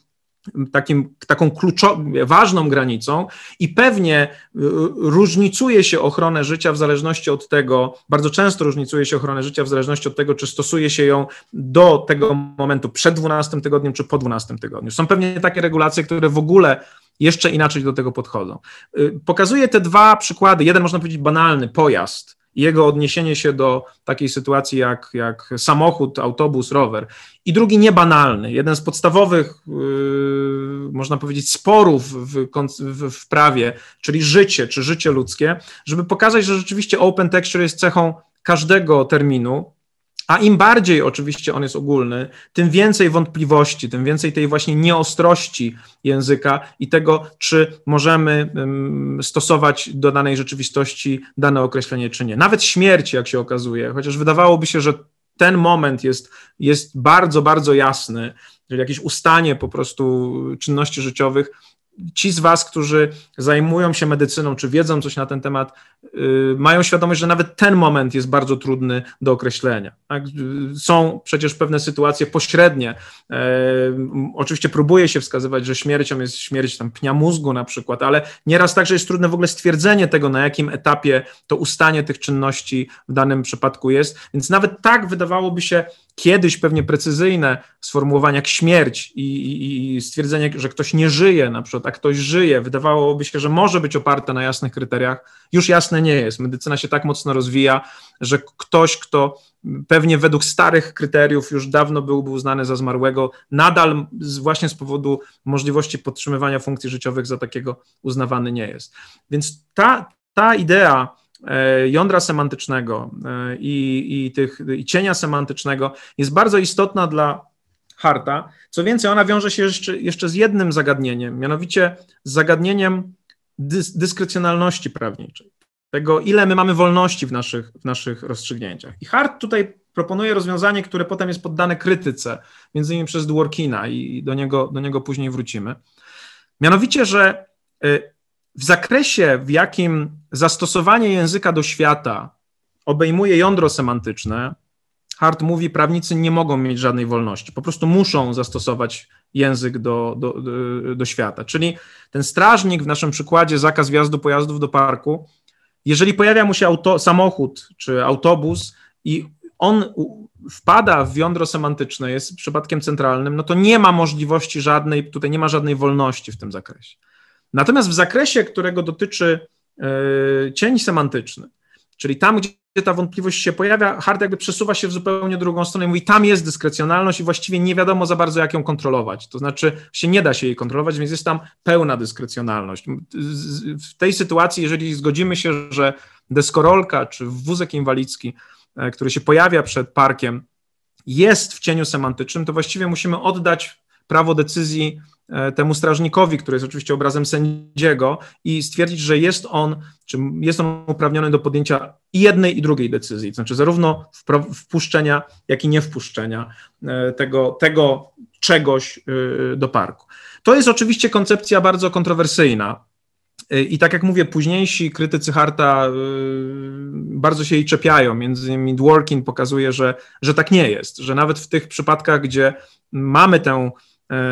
takim, taką kluczową, ważną granicą i pewnie y, różnicuje się ochronę życia w zależności od tego, bardzo często różnicuje się ochronę życia w zależności od tego, czy stosuje się ją do tego momentu przed 12 tygodniem, czy po 12 tygodniu. Są pewnie takie regulacje, które w ogóle jeszcze inaczej do tego podchodzą. Y, pokazuję te dwa przykłady. Jeden można powiedzieć banalny, pojazd jego odniesienie się do takiej sytuacji jak, jak samochód, autobus, rower. I drugi niebanalny, jeden z podstawowych, yy, można powiedzieć, sporów w, w, w prawie, czyli życie, czy życie ludzkie, żeby pokazać, że rzeczywiście open texture jest cechą każdego terminu, a im bardziej oczywiście on jest ogólny, tym więcej wątpliwości, tym więcej tej właśnie nieostrości języka i tego, czy możemy stosować do danej rzeczywistości dane określenie, czy nie. Nawet śmierć, jak się okazuje, chociaż wydawałoby się, że ten moment jest, jest bardzo, bardzo jasny, czyli jakieś ustanie po prostu czynności życiowych, ci z Was, którzy zajmują się medycyną, czy wiedzą coś na ten temat, yy, mają świadomość, że nawet ten moment jest bardzo trudny do określenia. Tak? Są przecież pewne sytuacje pośrednie. Yy, oczywiście próbuje się wskazywać, że śmiercią jest śmierć tam pnia mózgu na przykład, ale nieraz także jest trudne w ogóle stwierdzenie tego, na jakim etapie to ustanie tych czynności w danym przypadku jest. Więc nawet tak wydawałoby się kiedyś pewnie precyzyjne sformułowania jak śmierć i, i, i, stwierdzenie, że ktoś nie żyje, na przykład, a ktoś żyje, wydawałoby się, że może być oparte na jasnych kryteriach, już jasne nie jest. Medycyna się tak mocno rozwija, że ktoś, kto pewnie według starych kryteriów już dawno byłby uznany za zmarłego, nadal właśnie z powodu możliwości podtrzymywania funkcji życiowych za takiego uznawany nie jest. Więc ta, ta idea jądra semantycznego e, i, i, tych, i cienia semantycznego jest bardzo istotna dla Harta. Co więcej, ona wiąże się jeszcze, jeszcze z jednym zagadnieniem, mianowicie z zagadnieniem dys, dyskrecjonalności prawniczej tego, ile my mamy wolności w naszych, w naszych rozstrzygnięciach. I Hart tutaj proponuje rozwiązanie, które potem jest poddane krytyce, między innymi przez Dworkina i do niego, do niego później wrócimy. Mianowicie, że y, w zakresie, w jakim zastosowanie języka do świata obejmuje jądro semantyczne, Hart mówi, prawnicy nie mogą mieć żadnej wolności, po prostu muszą zastosować język do, do, do, do świata. Czyli ten strażnik w naszym przykładzie, zakaz wjazdu pojazdów do parku, jeżeli pojawia mu się auto, samochód czy autobus i on wpada w jądro semantyczne, jest przypadkiem centralnym, no to nie ma możliwości żadnej, tutaj nie ma żadnej wolności w tym zakresie. Natomiast w zakresie, którego dotyczy yy, cień semantyczny, czyli tam, gdzie ta wątpliwość się pojawia, hard jakby przesuwa się w zupełnie drugą stronę i mówi, tam jest dyskrecjonalność i właściwie nie wiadomo za bardzo, jak ją kontrolować. To znaczy, się nie da się jej kontrolować, więc jest tam pełna dyskrecjonalność. W tej sytuacji, jeżeli zgodzimy się, że deskorolka czy wózek inwalidzki, e, który się pojawia przed parkiem, jest w cieniu semantycznym, to właściwie musimy oddać prawo decyzji E, temu strażnikowi, który jest oczywiście obrazem sędziego, i stwierdzić, że jest on, czy jest on uprawniony do podjęcia jednej, i drugiej decyzji, to znaczy zarówno wpuszczenia, jak i niewpuszczenia e, tego, tego czegoś e, do parku. To jest oczywiście koncepcja bardzo kontrowersyjna. I tak jak mówię, późniejsi krytycy Harta bardzo się jej czepiają. Między innymi Dworkin pokazuje, że, że tak nie jest, że nawet w tych przypadkach, gdzie mamy tę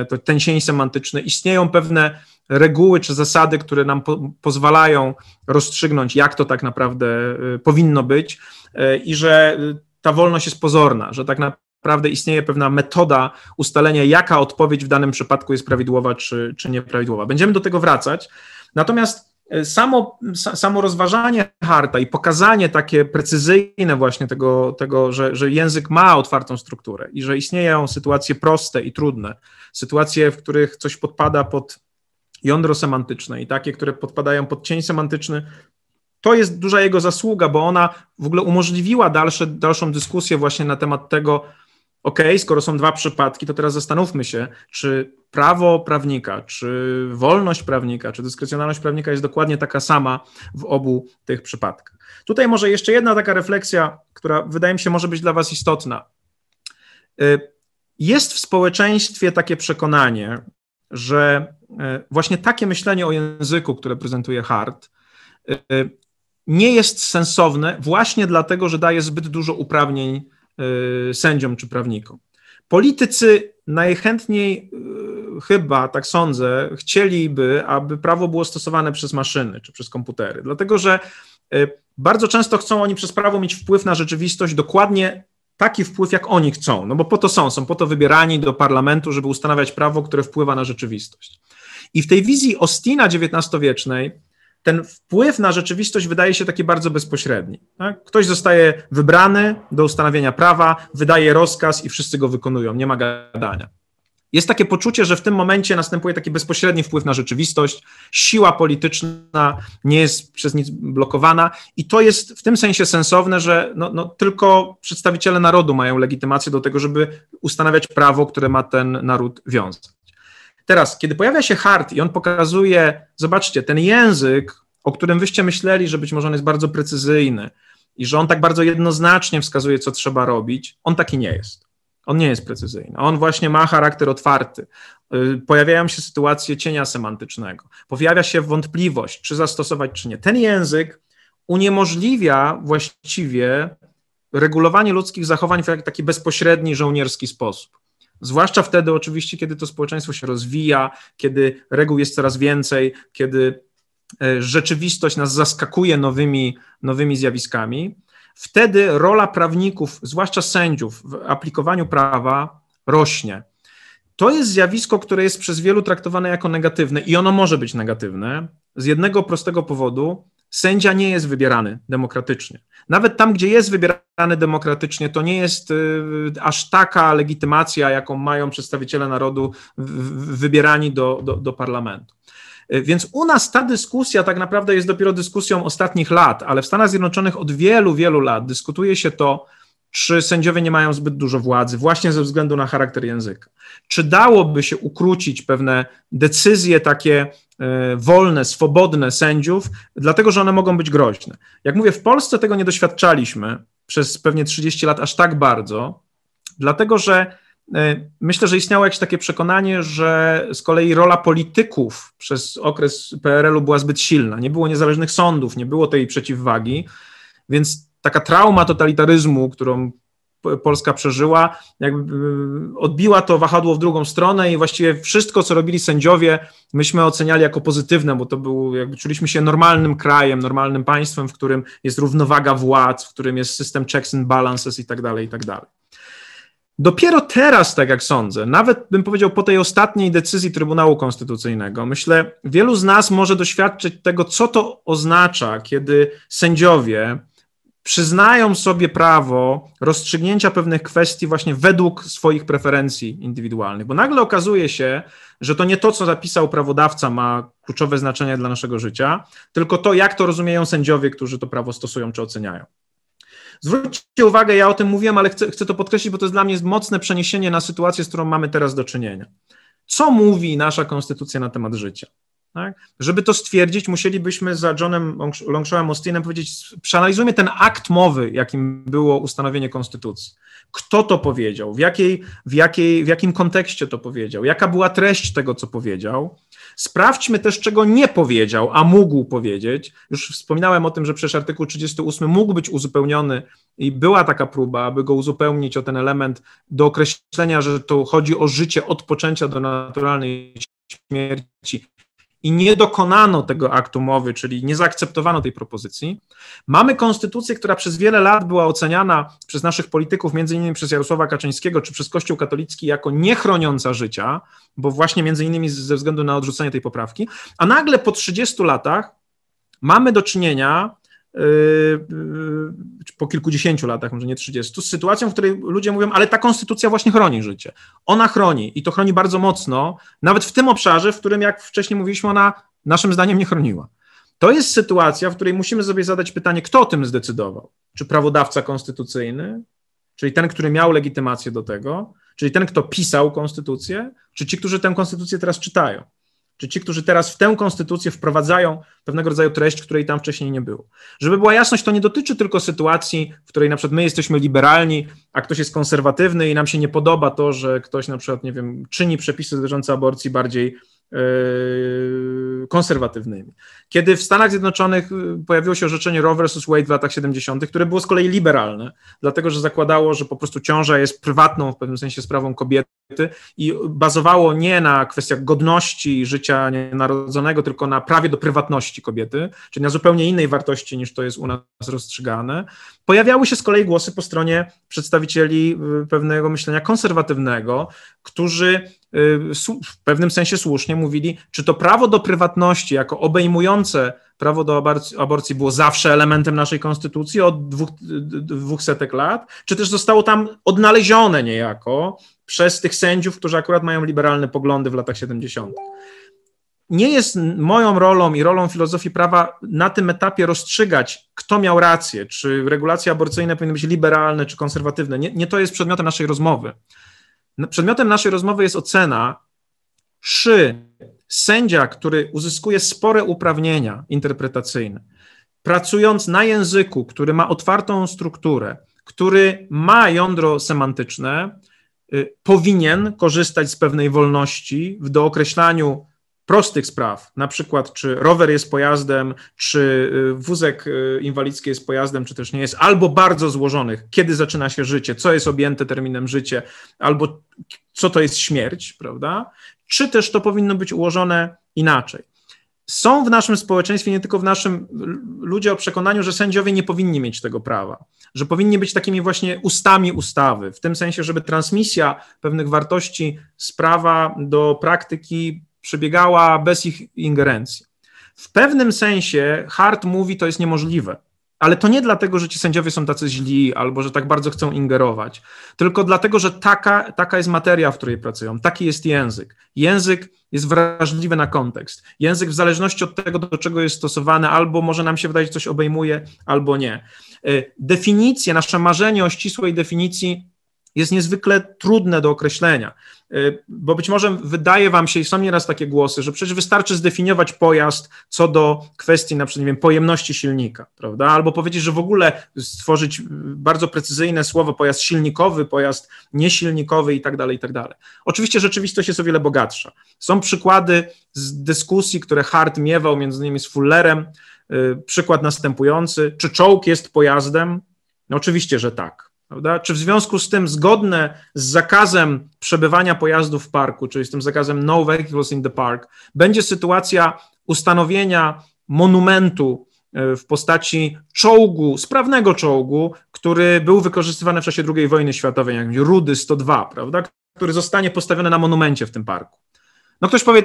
to ten sień semantyczny, istnieją pewne reguły czy zasady, które nam po, pozwalają rozstrzygnąć, jak to tak naprawdę e, powinno być e, i że ta wolność jest pozorna, że tak naprawdę istnieje pewna metoda ustalenia, jaka odpowiedź w danym przypadku jest prawidłowa czy, czy nieprawidłowa. Będziemy do tego wracać. Natomiast samo, samo rozważanie Harta i pokazanie takie precyzyjne właśnie tego, tego że, że język ma otwartą strukturę i że istnieją sytuacje proste i trudne, sytuacje, w których coś podpada pod jądro semantyczne i takie, które podpadają pod cień semantyczny, to jest duża jego zasługa, bo ona w ogóle umożliwiła dalsze, dalszą dyskusję właśnie na temat tego, OK, skoro są dwa przypadki, to teraz zastanówmy się, czy prawo prawnika, czy wolność prawnika, czy dyskrecjonalność prawnika jest dokładnie taka sama w obu tych przypadkach. Tutaj może jeszcze jedna taka refleksja, która wydaje mi się może być dla Was istotna. Y, jest w społeczeństwie takie przekonanie, że y, właśnie takie myślenie o języku, które prezentuje Hart, y, nie jest sensowne właśnie dlatego, że daje zbyt dużo uprawnień sędziom czy prawnikom. Politycy najchętniej, y, chyba tak sądzę, chcieliby, aby prawo było stosowane przez maszyny czy przez komputery, dlatego że y, bardzo często chcą oni przez prawo mieć wpływ na rzeczywistość dokładnie taki wpływ, jak oni chcą, no bo po to są, są po to wybierani do parlamentu, żeby ustanawiać prawo, które wpływa na rzeczywistość. I w tej wizji Ostina XIX-wiecznej ten wpływ na rzeczywistość wydaje się taki bardzo bezpośredni. Tak? Ktoś zostaje wybrany do ustanawiania prawa, wydaje rozkaz i wszyscy go wykonują, nie ma gadania. Jest takie poczucie, że w tym momencie następuje taki bezpośredni wpływ na rzeczywistość, siła polityczna nie jest przez nic blokowana i to jest w tym sensie sensowne, że no, no, tylko przedstawiciele narodu mają legitymację do tego, żeby ustanawiać prawo, które ma ten naród wiązać. Teraz, kiedy pojawia się Hart i on pokazuje, zobaczcie, ten język, o którym wyście myśleli, że być może on jest bardzo precyzyjny i że on tak bardzo jednoznacznie wskazuje, co trzeba robić, on taki nie jest. On nie jest precyzyjny. On właśnie ma charakter otwarty. Y, pojawiają się sytuacje cienia semantycznego. Pojawia się wątpliwość, czy zastosować, czy nie. Ten język uniemożliwia właściwie regulowanie ludzkich zachowań w taki bezpośredni, żołnierski sposób. Zwłaszcza wtedy, oczywiście, kiedy to społeczeństwo się rozwija, kiedy reguł jest coraz więcej, kiedy e, rzeczywistość nas zaskakuje nowymi, nowymi zjawiskami. wtedy rola prawników, zwłaszcza sędziów, w aplikowaniu prawa rośnie. To jest zjawisko, które jest przez wielu traktowane jako negatywne i ono może być negatywne z jednego prostego powodu. Sędzia nie jest wybierany demokratycznie. Nawet tam, gdzie jest wybierany demokratycznie, to nie jest y, aż taka legitymacja, jaką mają przedstawiciele narodu wybierani do, do, do parlamentu. Y, więc u nas ta dyskusja tak naprawdę jest dopiero dyskusją ostatnich lat, ale w Stanach Zjednoczonych od wielu, wielu lat dyskutuje się to, czy sędziowie nie mają zbyt dużo władzy, właśnie ze względu na charakter języka. Czy dałoby się ukrócić pewne decyzje takie e, wolne, swobodne sędziów, dlatego że one mogą być groźne. Jak mówię, w Polsce tego nie doświadczaliśmy przez pewnie 30 lat aż tak bardzo, dlatego że e, myślę, że istniało jakieś takie przekonanie, że z kolei rola polityków przez okres PRL-u była zbyt silna. Nie było niezależnych sądów, nie było tej przeciwwagi, więc taka trauma totalitaryzmu, którą Polska przeżyła, jakby y, odbiła to wahadło w drugą stronę i właściwie wszystko, co robili sędziowie, myśmy oceniali jako pozytywne, bo to był, jakby czuliśmy się normalnym krajem, normalnym państwem, w którym jest równowaga władz, w którym jest system checks and balances i tak dalej, i tak dalej. Dopiero teraz, tak jak sądzę, nawet bym powiedział po tej ostatniej decyzji Trybunału Konstytucyjnego, myślę, wielu z nas może doświadczyć tego, co to oznacza, kiedy sędziowie przyznają sobie prawo rozstrzygnięcia pewnych kwestii właśnie według swoich preferencji indywidualnych, bo nagle okazuje się, że to nie to, co zapisał prawodawca, ma kluczowe znaczenie dla naszego życia, tylko to, jak to rozumieją sędziowie, którzy to prawo stosują czy oceniają. Zwróćcie uwagę, ja o tym mówiłem, ale chcę, chcę to podkreślić, bo to jest dla mnie mocne przeniesienie na sytuację, z którą mamy teraz do czynienia. Co mówi nasza konstytucja na temat życia? Tak? Żeby to stwierdzić, musielibyśmy za Johnem Longshawem Austinem powiedzieć, przeanalizujmy ten akt mowy, jakim było ustanowienie konstytucji. Kto to powiedział? W, jakiej, w, jakiej, w jakim kontekście to powiedział? Jaka była treść tego, co powiedział? Sprawdźmy też, czego nie powiedział, a mógł powiedzieć. Już wspominałem o tym, że przecież artykuł 38 mógł być uzupełniony i była taka próba, aby go uzupełnić o ten element do określenia, że to chodzi o życie od poczęcia do naturalnej śmierci i nie dokonano tego aktu mowy, czyli nie zaakceptowano tej propozycji. Mamy konstytucję, która przez wiele lat była oceniana przez naszych polityków, między innymi przez Jarosława Kaczyńskiego czy przez Kościół katolicki jako niechroniąca życia, bo właśnie między innymi ze względu na odrzucenie tej poprawki, a nagle po 30 latach mamy do czynienia po kilkudziesięciu latach, może nie 30, z sytuacją, w której ludzie mówią, ale ta konstytucja właśnie chroni życie. Ona chroni i to chroni bardzo mocno, nawet w tym obszarze, w którym, jak wcześniej mówiliśmy, ona naszym zdaniem nie chroniła. To jest sytuacja, w której musimy sobie zadać pytanie, kto o tym zdecydował? Czy prawodawca konstytucyjny, czyli ten, który miał legitymację do tego, czyli ten, kto pisał konstytucję, czy ci, którzy tę konstytucję teraz czytają? Czy ci, którzy teraz w tę konstytucję wprowadzają pewnego rodzaju treść, której tam wcześniej nie było. Żeby była jasność, to nie dotyczy tylko sytuacji, w której na przykład my jesteśmy liberalni, a ktoś jest konserwatywny i nam się nie podoba to, że ktoś na przykład, nie wiem, czyni przepisy dotyczące aborcji bardziej Yy, konserwatywnymi. Kiedy w Stanach Zjednoczonych yy, pojawiło się orzeczenie Roe vs. Wade w latach 70., które było z kolei liberalne, dlatego że zakładało, że po prostu ciąża jest prywatną w pewnym sensie sprawą kobiety i bazowało nie na kwestiach godności życia nienarodzonego, tylko na prawie do prywatności kobiety, czyli na zupełnie innej wartości niż to jest u nas rozstrzygane. Pojawiały się z kolei głosy po stronie przedstawicieli yy, pewnego myślenia konserwatywnego, którzy Y, w pewnym sensie słusznie mówili, czy to prawo do prywatności jako obejmujące prawo do aborcji było zawsze elementem naszej konstytucji od dwóch, dwóch setek lat, czy też zostało tam odnalezione niejako przez tych sędziów, którzy akurat mają liberalne poglądy w latach 70. Nie jest moją rolą i rolą filozofii prawa na tym etapie rozstrzygać, kto miał rację, czy regulacje aborcyjne powinny być liberalne czy konserwatywne. Nie, nie to jest przedmiotem naszej rozmowy. Przedmiotem naszej rozmowy jest ocena, czy sędzia, który uzyskuje spore uprawnienia interpretacyjne, pracując na języku, który ma otwartą strukturę, który ma jądro semantyczne, y, powinien korzystać z pewnej wolności w dookreślaniu prostych spraw, na przykład czy rower jest pojazdem, czy y, wózek y, inwalidzki jest pojazdem, czy też nie jest, albo bardzo złożonych, kiedy zaczyna się życie, co jest objęte terminem życie, albo co to jest śmierć, prawda? Czy też to powinno być ułożone inaczej. są w naszym społeczeństwie, nie tylko w naszym, ludzie o przekonaniu, że sędziowie nie powinni mieć tego prawa, że powinni być takimi właśnie ustami ustawy, w tym sensie, żeby transmisja pewnych wartości z prawa do praktyki przebiegała bez ich ingerencji. W pewnym sensie Hart mówi, to jest niemożliwe. Ale to nie dlatego, że ci sędziowie są tacy źli albo że tak bardzo chcą ingerować, tylko dlatego, że taka, taka jest materia, w której pracują, taki jest język. Język jest wrażliwy na kontekst. Język w zależności od tego, do czego jest stosowany, albo może nam się wydaje, że coś obejmuje, albo nie. E, definicje, nasze marzenie o ścisłej definicji jest niezwykle trudne do określenia, y, bo być może wydaje wam się, i są nieraz takie głosy, że przecież wystarczy zdefiniować pojazd co do kwestii na przykład, nie wiem, pojemności silnika, prawda? Albo powiedzieć, że w ogóle stworzyć bardzo precyzyjne słowo pojazd silnikowy, pojazd niesilnikowy i tak dalej, i tak dalej. Oczywiście rzeczywistość jest o wiele bogatsza. Są przykłady z dyskusji, które Hart miewał między innymi z Fullerem, y, przykład następujący, czy czołg jest pojazdem? No oczywiście, że tak. Prawda? Czy w związku z tym zgodne z zakazem przebywania pojazdów w parku, czyli z tym zakazem no vehicles in the park, będzie sytuacja ustanowienia monumentu e, w postaci czołgu, sprawnego czołgu, który był wykorzystywany w czasie II wojny światowej, jak Rudy 102, prawda? który zostanie postawiony na monumencie w tym parku. No ktoś powie,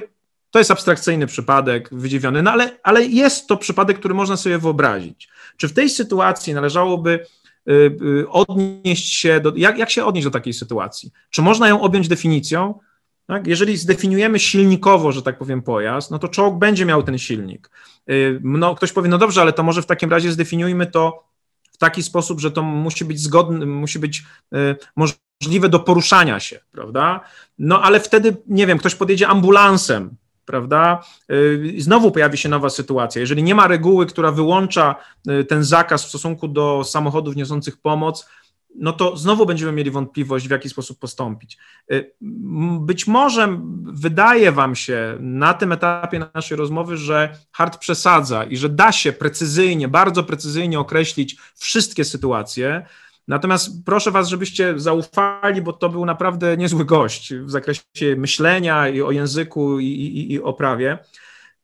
to jest abstrakcyjny przypadek, wydziwiony, no ale, ale jest to przypadek, który można sobie wyobrazić. Czy w tej sytuacji należałoby odnieść się do, jak, jak się odnieść do takiej sytuacji? Czy można ją objąć definicją? Tak? Jeżeli zdefiniujemy silnikowo, że tak powiem, pojazd, no to czołg będzie miał ten silnik. Y, no, ktoś powie, no dobrze, ale to może w takim razie zdefiniujmy to w taki sposób, że to musi być zgodne, musi być możliwe do poruszania się, prawda? No ale wtedy, nie wiem, ktoś podjedzie ambulansem, prawda? Y, znowu pojawi się nowa sytuacja. Jeżeli nie ma reguły, która wyłącza y, ten zakaz w stosunku do samochodów niosących pomoc, no to znowu będziemy mieli wątpliwość, w jaki sposób postąpić. Y, być może wydaje Wam się na tym etapie naszej rozmowy, że Hart przesadza i że da się precyzyjnie, bardzo precyzyjnie określić wszystkie sytuacje, Natomiast proszę Was, żebyście zaufali, bo to był naprawdę niezły gość w zakresie myślenia i o języku i, i, i o prawie.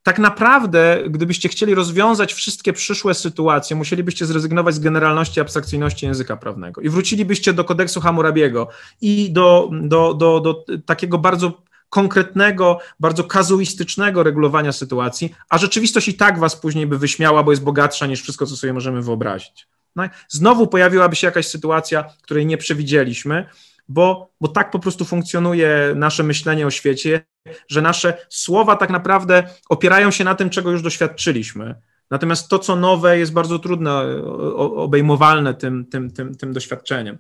Tak naprawdę, gdybyście chcieli rozwiązać wszystkie przyszłe sytuacje, musielibyście zrezygnować z generalności abstrakcyjności języka prawnego i wrócilibyście do kodeksu Hammurabiego i do, do, do, do takiego bardzo konkretnego, bardzo kazuistycznego regulowania sytuacji, a rzeczywistość i tak was później by wyśmiała, bo jest bogatsza niż wszystko, co sobie możemy wyobrazić. No, znowu pojawiłaby się jakaś sytuacja, której nie przewidzieliśmy, bo, bo tak po prostu funkcjonuje nasze myślenie o świecie, że nasze słowa tak naprawdę opierają się na tym, czego już doświadczyliśmy. Natomiast to, co nowe, jest bardzo trudno obejmowalne tym, tym, tym, tym doświadczeniem.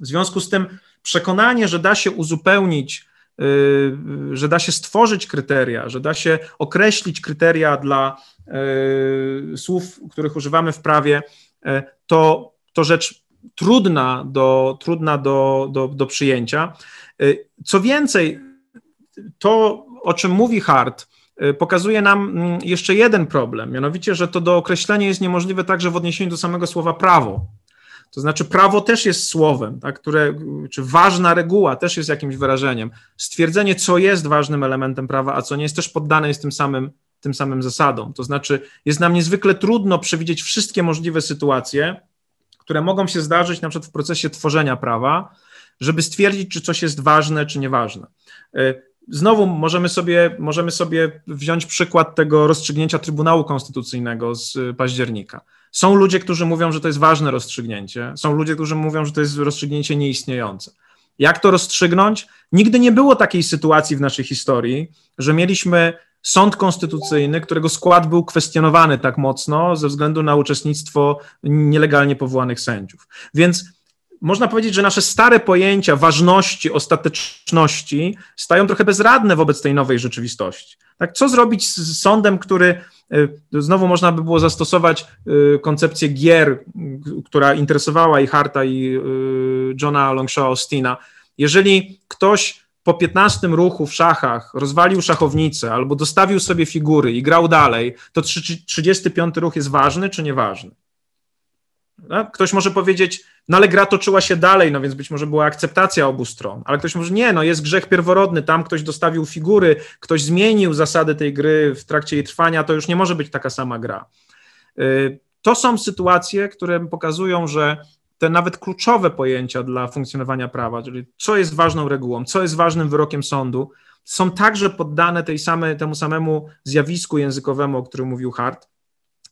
W związku z tym przekonanie, że da się uzupełnić, yy, że da się stworzyć kryteria, że da się określić kryteria dla yy, słów, których używamy w prawie, to, to rzecz trudna do, trudna do, do, do przyjęcia. E, co więcej, to, o czym mówi Hart, e, pokazuje nam mm, jeszcze jeden problem, mianowicie, że to do określenia jest niemożliwe także w odniesieniu do samego słowa prawo. To znaczy, prawo też jest słowem, tak, które, czy ważna reguła też jest jakimś wyrażeniem. Stwierdzenie, co jest ważnym elementem prawa, a co nie jest, też poddane jest tym samym tym samym zasadom. To znaczy, jest nam niezwykle trudno przewidzieć wszystkie możliwe sytuacje, które mogą się zdarzyć na przykład w procesie tworzenia prawa, żeby stwierdzić, czy coś jest ważne, czy nieważne. E, znowu możemy sobie, możemy sobie wziąć przykład tego rozstrzygnięcia Trybunału Konstytucyjnego z października. Są ludzie, którzy mówią, że to jest ważne rozstrzygnięcie, są ludzie, którzy mówią, że to jest rozstrzygnięcie nieistniejące. Jak to rozstrzygnąć? Nigdy nie było takiej sytuacji w naszej historii, że mieliśmy sąd konstytucyjny, którego skład był kwestionowany tak mocno ze względu na uczestnictwo nielegalnie powołanych sędziów. Więc można powiedzieć, że nasze stare pojęcia ważności, ostateczności stają trochę bezradne wobec tej nowej rzeczywistości. Tak, co zrobić z sądem, który e, znowu można by było zastosować e, koncepcję gier, która interesowała i Harta, i e, Johna Longshaw Austina. Jeżeli ktoś po 15 ruchu w szachach rozwalił szachownicę albo dostawił sobie figury i grał dalej, to 35 ruch jest ważny czy nieważny? Ktoś może powiedzieć, no ale gra toczyła się dalej, no więc być może była akceptacja obu stron, ale ktoś może nie, no jest grzech pierworodny, tam ktoś dostawił figury, ktoś zmienił zasady tej gry w trakcie jej trwania, to już nie może być taka sama gra. Y, to są sytuacje, które pokazują, że te nawet kluczowe pojęcia dla funkcjonowania prawa, czyli co jest ważną regułą, co jest ważnym wyrokiem sądu, są także poddane tej samej, temu samemu zjawisku językowemu, o którym mówił Hart,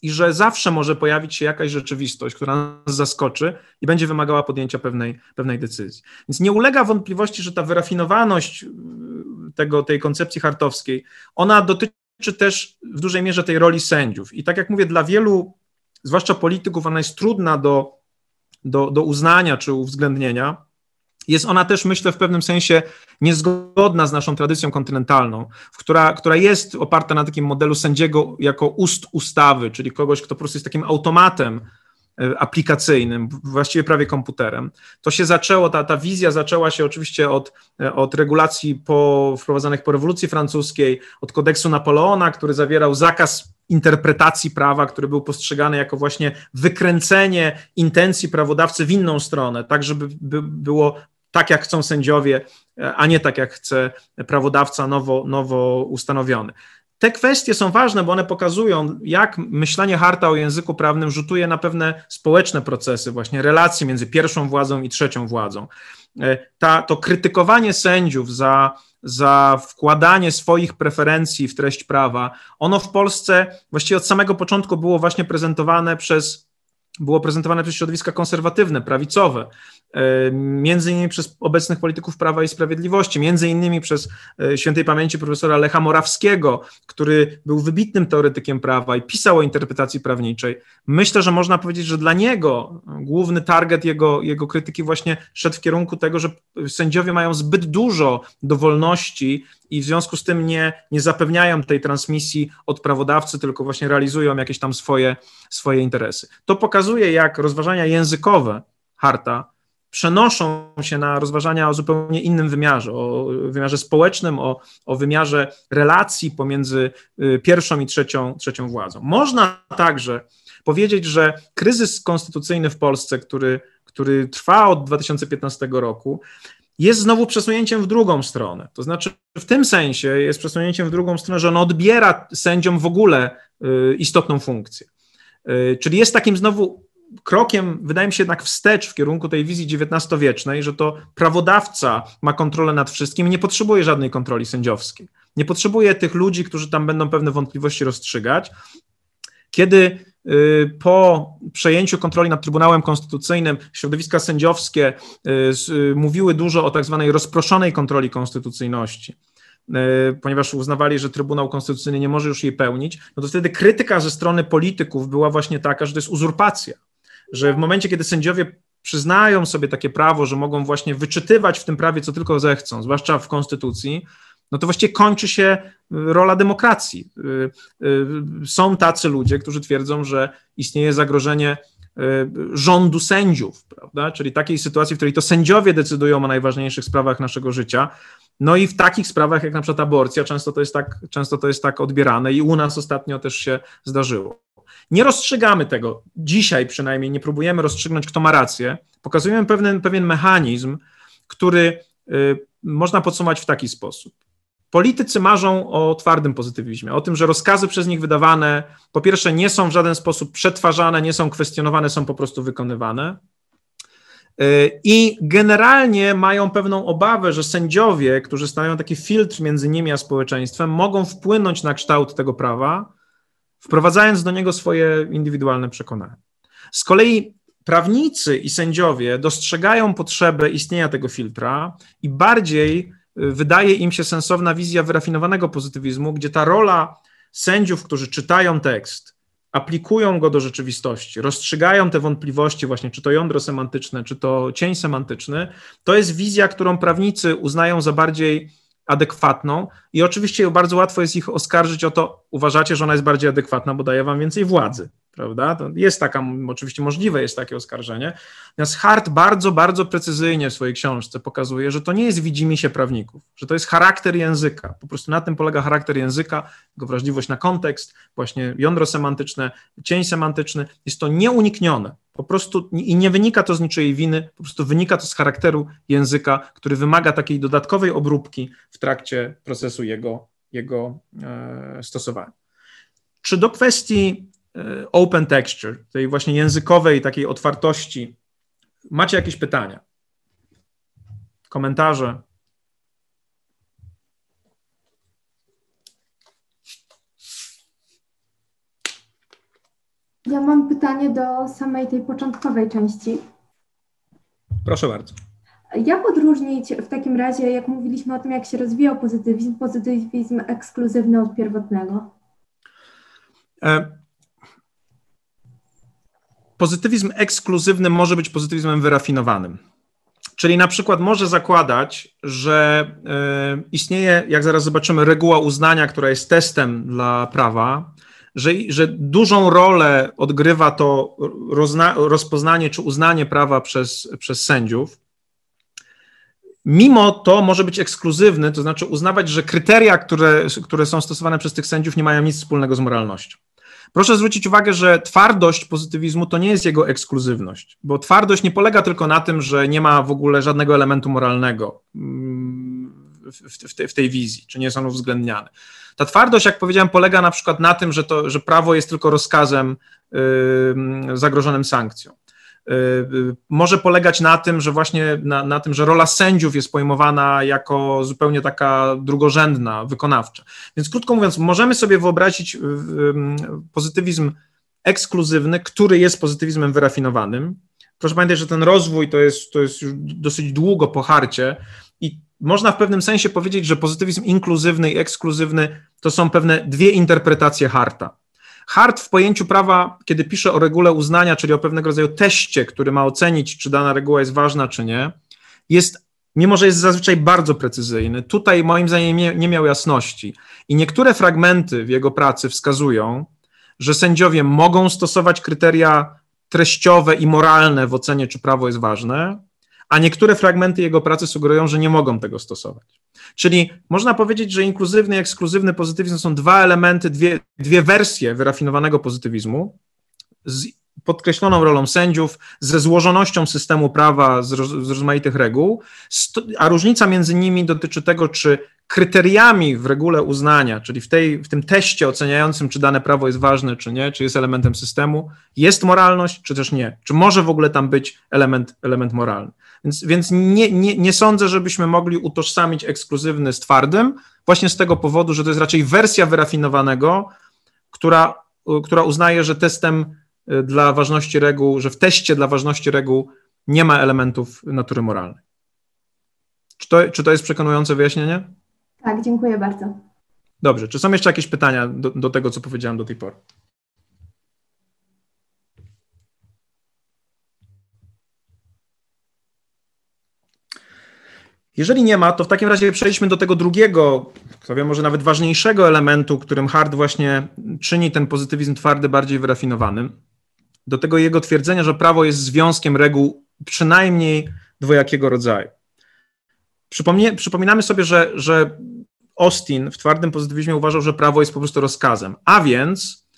i że zawsze może pojawić się jakaś rzeczywistość, która nas zaskoczy i będzie wymagała podjęcia pewnej, pewnej decyzji. Więc nie ulega wątpliwości, że ta wyrafinowaność tego, tej koncepcji hartowskiej, ona dotyczy też w dużej mierze tej roli sędziów. I tak jak mówię, dla wielu, zwłaszcza polityków, ona jest trudna do, do, do uznania czy uwzględnienia, jest ona też, myślę, w pewnym sensie niezgodna z naszą tradycją kontynentalną, która, która jest oparta na takim modelu sędziego jako ust ustawy, czyli kogoś, kto po prostu jest takim automatem aplikacyjnym, właściwie prawie komputerem. To się zaczęło, ta, ta wizja zaczęła się oczywiście od, e, od regulacji po, wprowadzanych po rewolucji francuskiej, od kodeksu Napoleona, który zawierał zakaz interpretacji prawa, który był postrzegany jako właśnie wykręcenie intencji prawodawcy w inną stronę, tak żeby by było tak, jak chcą sędziowie, a nie tak, jak chce prawodawca nowo, nowo ustanowiony. Te kwestie są ważne, bo one pokazują, jak myślenie Harta o języku prawnym rzutuje na pewne społeczne procesy, właśnie relacje między pierwszą władzą i trzecią władzą. Ta, to krytykowanie sędziów za, za wkładanie swoich preferencji w treść prawa, ono w Polsce właściwie od samego początku było właśnie prezentowane przez było prezentowane przez środowiska konserwatywne, prawicowe, e, między innymi przez obecnych polityków Prawa i Sprawiedliwości, między innymi przez e, świętej pamięci profesora Lecha Morawskiego, który był wybitnym teoretykiem prawa i pisał o interpretacji prawniczej. Myślę, że można powiedzieć, że dla niego główny target jego, jego krytyki właśnie szedł w kierunku tego, że sędziowie mają zbyt dużo dowolności i w związku z tym nie, nie zapewniają tej transmisji od prawodawcy, tylko właśnie realizują jakieś tam swoje, swoje interesy. To pokazuje, jak rozważania językowe Harta przenoszą się na rozważania o zupełnie innym wymiarze, o wymiarze społecznym, o, o wymiarze relacji pomiędzy y, pierwszą i trzecią, trzecią władzą. Można także powiedzieć, że kryzys konstytucyjny w Polsce, który, który trwa od 2015 roku, jest znowu przesunięciem w drugą stronę. To znaczy, w tym sensie jest przesunięciem w drugą stronę, że on odbiera sędziom w ogóle y, istotną funkcję. Y, czyli jest takim znowu krokiem, wydaje mi się, jednak wstecz w kierunku tej wizji XIX-wiecznej, że to prawodawca ma kontrolę nad wszystkim i nie potrzebuje żadnej kontroli sędziowskiej. Nie potrzebuje tych ludzi, którzy tam będą pewne wątpliwości rozstrzygać. Kiedy Y, po przejęciu kontroli nad Trybunałem Konstytucyjnym środowiska sędziowskie y, y, mówiły dużo o tak zwanej rozproszonej kontroli konstytucyjności ponieważ uznawali, że Trybunał Konstytucyjny nie może już jej pełnić, no to wtedy krytyka ze strony polityków była właśnie taka, że to jest uzurpacja, że w momencie, kiedy sędziowie przyznają sobie takie prawo, że mogą właśnie wyczytywać w tym prawie, co tylko zechcą, zwłaszcza w Konstytucji, no to właściwie kończy się y, rola demokracji. Y, y, są tacy ludzie, którzy twierdzą, że istnieje zagrożenie rządu sędziów, prawda? Czyli takiej sytuacji, w której to sędziowie decydują o najważniejszych sprawach naszego życia. No i w takich sprawach, jak na przykład aborcja, często to jest tak, często to jest tak odbierane i u nas ostatnio też się zdarzyło. Nie rozstrzygamy tego. Dzisiaj przynajmniej nie próbujemy rozstrzygnąć, kto ma rację. Pokazujemy pewien, pewien mechanizm, który y, można podsumować w taki sposób. Politycy marzą o twardym pozytywizmie, o tym, że rozkazy przez nich wydawane po pierwsze nie są w żaden sposób przetwarzane, nie są kwestionowane, są po prostu wykonywane. Y, I generalnie mają pewną obawę, że sędziowie, którzy stanowią taki filtr między nimi a społeczeństwem, mogą wpłynąć na kształt tego prawa, wprowadzając do niego swoje indywidualne przekonania. Z kolei prawnicy i sędziowie dostrzegają potrzebę istnienia tego filtra i bardziej wydaje im się sensowna wizja wyrafinowanego pozytywizmu, gdzie ta rola sędziów, którzy czytają tekst, aplikują go do rzeczywistości, rozstrzygają te wątpliwości, właśnie czy to jądro semantyczne, czy to cień semantyczny, to jest wizja, którą prawnicy uznają za bardziej adekwatną i oczywiście bardzo łatwo jest ich oskarżyć o to, uważacie, że ona jest bardziej adekwatna, bo daje wam więcej władzy prawda? To jest taka, oczywiście możliwe jest takie oskarżenie. Natomiast Hart bardzo, bardzo precyzyjnie w swojej książce pokazuje, że to nie jest widzimisię prawników, że to jest charakter języka. Po prostu na tym polega charakter języka, jego wrażliwość na kontekst, właśnie jądro semantyczne, cień semantyczny. Jest to nieuniknione. Po prostu i nie wynika to z niczyjej winy, po prostu wynika to z charakteru języka, który wymaga takiej dodatkowej obróbki w trakcie procesu jego, jego e, stosowania. Czy do kwestii open texture, tej właśnie językowej takiej otwartości, macie jakieś pytania? Komentarze? Ja mam pytanie do samej tej początkowej części. Proszę bardzo. Jak odróżnić w takim razie, jak mówiliśmy o tym, jak się rozwijał pozytywizm, pozytywizm ekskluzywny od pierwotnego? E, pozytywizm ekskluzywny może być pozytywizmem wyrafinowanym. Czyli na przykład może zakładać, że e, istnieje, jak zaraz zobaczymy, reguła uznania, która jest testem dla prawa, że, że dużą rolę odgrywa to rozna, rozpoznanie czy uznanie prawa przez, przez sędziów. Mimo to może być ekskluzywny, to znaczy uznawać, że kryteria, które, które są stosowane przez tych sędziów, nie mają nic wspólnego z moralnością. Proszę zwrócić uwagę, że twardość pozytywizmu to nie jest jego ekskluzywność, bo twardość nie polega tylko na tym, że nie ma w ogóle żadnego elementu moralnego mm, w, w, tej wizji, czy nie są uwzględniane. Ta twardość, jak powiedziałem, polega na przykład na tym, że, to, że prawo jest tylko rozkazem yy, zagrożonym sankcją. Yy, może polegać na tym, że właśnie na, na, tym, że rola sędziów jest pojmowana jako zupełnie taka drugorzędna, wykonawcza. Więc krótko mówiąc, możemy sobie wyobrazić yy, pozytywizm ekskluzywny, który jest pozytywizmem wyrafinowanym. Proszę pamiętać, że ten rozwój to jest, to jest już dosyć długo po harcie i można w pewnym sensie powiedzieć, że pozytywizm inkluzywny i ekskluzywny to są pewne dwie interpretacje Harta. Hart w pojęciu prawa, kiedy pisze o regule uznania, czyli o pewnego rodzaju teście, który ma ocenić, czy dana reguła jest ważna, czy nie, jest, mimo że jest zazwyczaj bardzo precyzyjny, tutaj moim zdaniem nie, nie miał jasności. I niektóre fragmenty w jego pracy wskazują, że sędziowie mogą stosować kryteria treściowe i moralne w ocenie, czy prawo jest ważne, a niektóre fragmenty jego pracy sugerują, że nie mogą tego stosować. Czyli można powiedzieć, że inkluzywny i ekskluzywny pozytywizm są dwa elementy, dwie, dwie wersje wyrafinowanego pozytywizmu z podkreśloną rolą sędziów, ze złożonością systemu prawa, z, roz, z rozmaitych reguł, a różnica między nimi dotyczy tego, czy kryteriami w regule uznania, czyli w, tej, w tym teście oceniającym, czy dane prawo jest ważne, czy nie, czy jest elementem systemu, jest moralność, czy też nie. Czy może w ogóle tam być element, element moralny. Więc, więc nie, nie, nie sądzę, żebyśmy mogli utożsamić ekskluzywny z twardym, właśnie z tego powodu, że to jest raczej wersja wyrafinowanego, która, która uznaje, że testem y, dla ważności reguł, że w teście dla ważności reguł nie ma elementów natury moralnej. Czy to, czy to jest przekonujące wyjaśnienie? Tak, dziękuję bardzo. Dobrze. Czy są jeszcze jakieś pytania do, do tego, co powiedziałem do tej pory? Jeżeli nie ma, to w takim razie przejdźmy do tego drugiego, kto wie, może nawet ważniejszego elementu, którym Hart właśnie czyni ten pozytywizm twardy bardziej wyrafinowanym. Do tego jego twierdzenia, że prawo jest związkiem reguł przynajmniej dwojakiego rodzaju. Przypomnie, przypominamy sobie, że, że Austin w twardym pozytywizmie uważał, że prawo jest po prostu rozkazem, a więc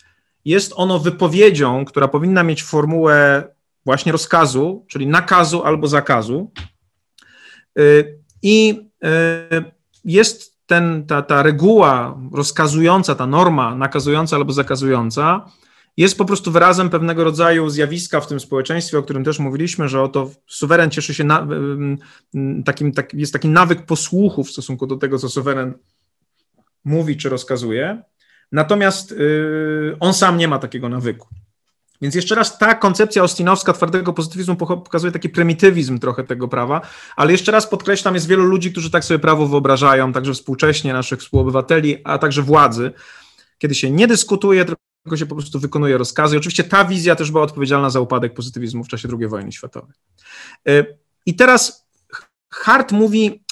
jest ono wypowiedzią, która powinna mieć formułę właśnie rozkazu, czyli nakazu albo zakazu. Y, I y, jest ten, ta, ta reguła rozkazująca, ta norma nakazująca albo zakazująca, jest po prostu wyrazem pewnego rodzaju zjawiska w tym społeczeństwie, o którym też mówiliśmy, że oto suweren cieszy się na, takim, tak, jest taki nawyk posłuchu w stosunku do tego, co suweren mówi czy rozkazuje, natomiast yy, on sam nie ma takiego nawyku. Więc jeszcze raz ta koncepcja ostinowska twardego pozytywizmu pokazuje taki prymitywizm trochę tego prawa, ale jeszcze raz podkreślam, jest wielu ludzi, którzy tak sobie prawo wyobrażają, także współcześnie naszych współobywateli, a także władzy, kiedy się nie dyskutuje, tylko się po prostu wykonuje rozkazy. I oczywiście ta wizja też była odpowiedzialna za upadek pozytywizmu w czasie II wojny światowej. Y, I teraz Hart mówi,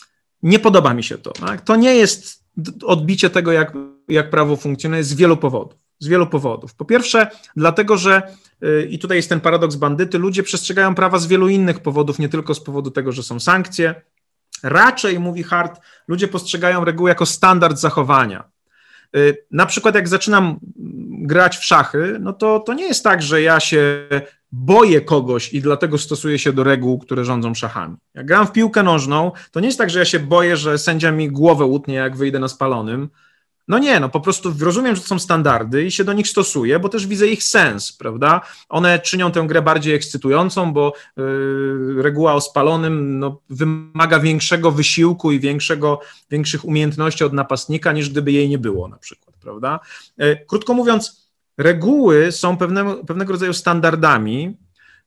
nie podoba mi się to. Tak? To nie jest odbicie tego, jak, jak prawo funkcjonuje z wielu powodów. Z wielu powodów. Po pierwsze, dlatego, że y, i tutaj jest ten paradoks bandyty, ludzie przestrzegają prawa z wielu innych powodów, nie tylko z powodu tego, że są sankcje. Raczej, mówi Hart, ludzie postrzegają reguły jako standard zachowania. Y, na przykład, jak zaczynam grać w szachy, no to, to nie jest tak, że ja się boję kogoś i dlatego stosuję się do reguł, które rządzą szachami. Jak gram w piłkę nożną, to nie jest tak, że ja się boję, że sędzia mi głowę utnie, jak wyjdę na spalonym. No nie, no po prostu rozumiem, że to są standardy i się do nich stosuję, bo też widzę ich sens, prawda? One czynią tę grę bardziej ekscytującą, bo yy, reguła o spalonym no, wymaga większego wysiłku i większego, większych umiejętności od napastnika, niż gdyby jej nie było na przykład, prawda? Yy, krótko mówiąc, reguły są pewnego, pewnego rodzaju standardami,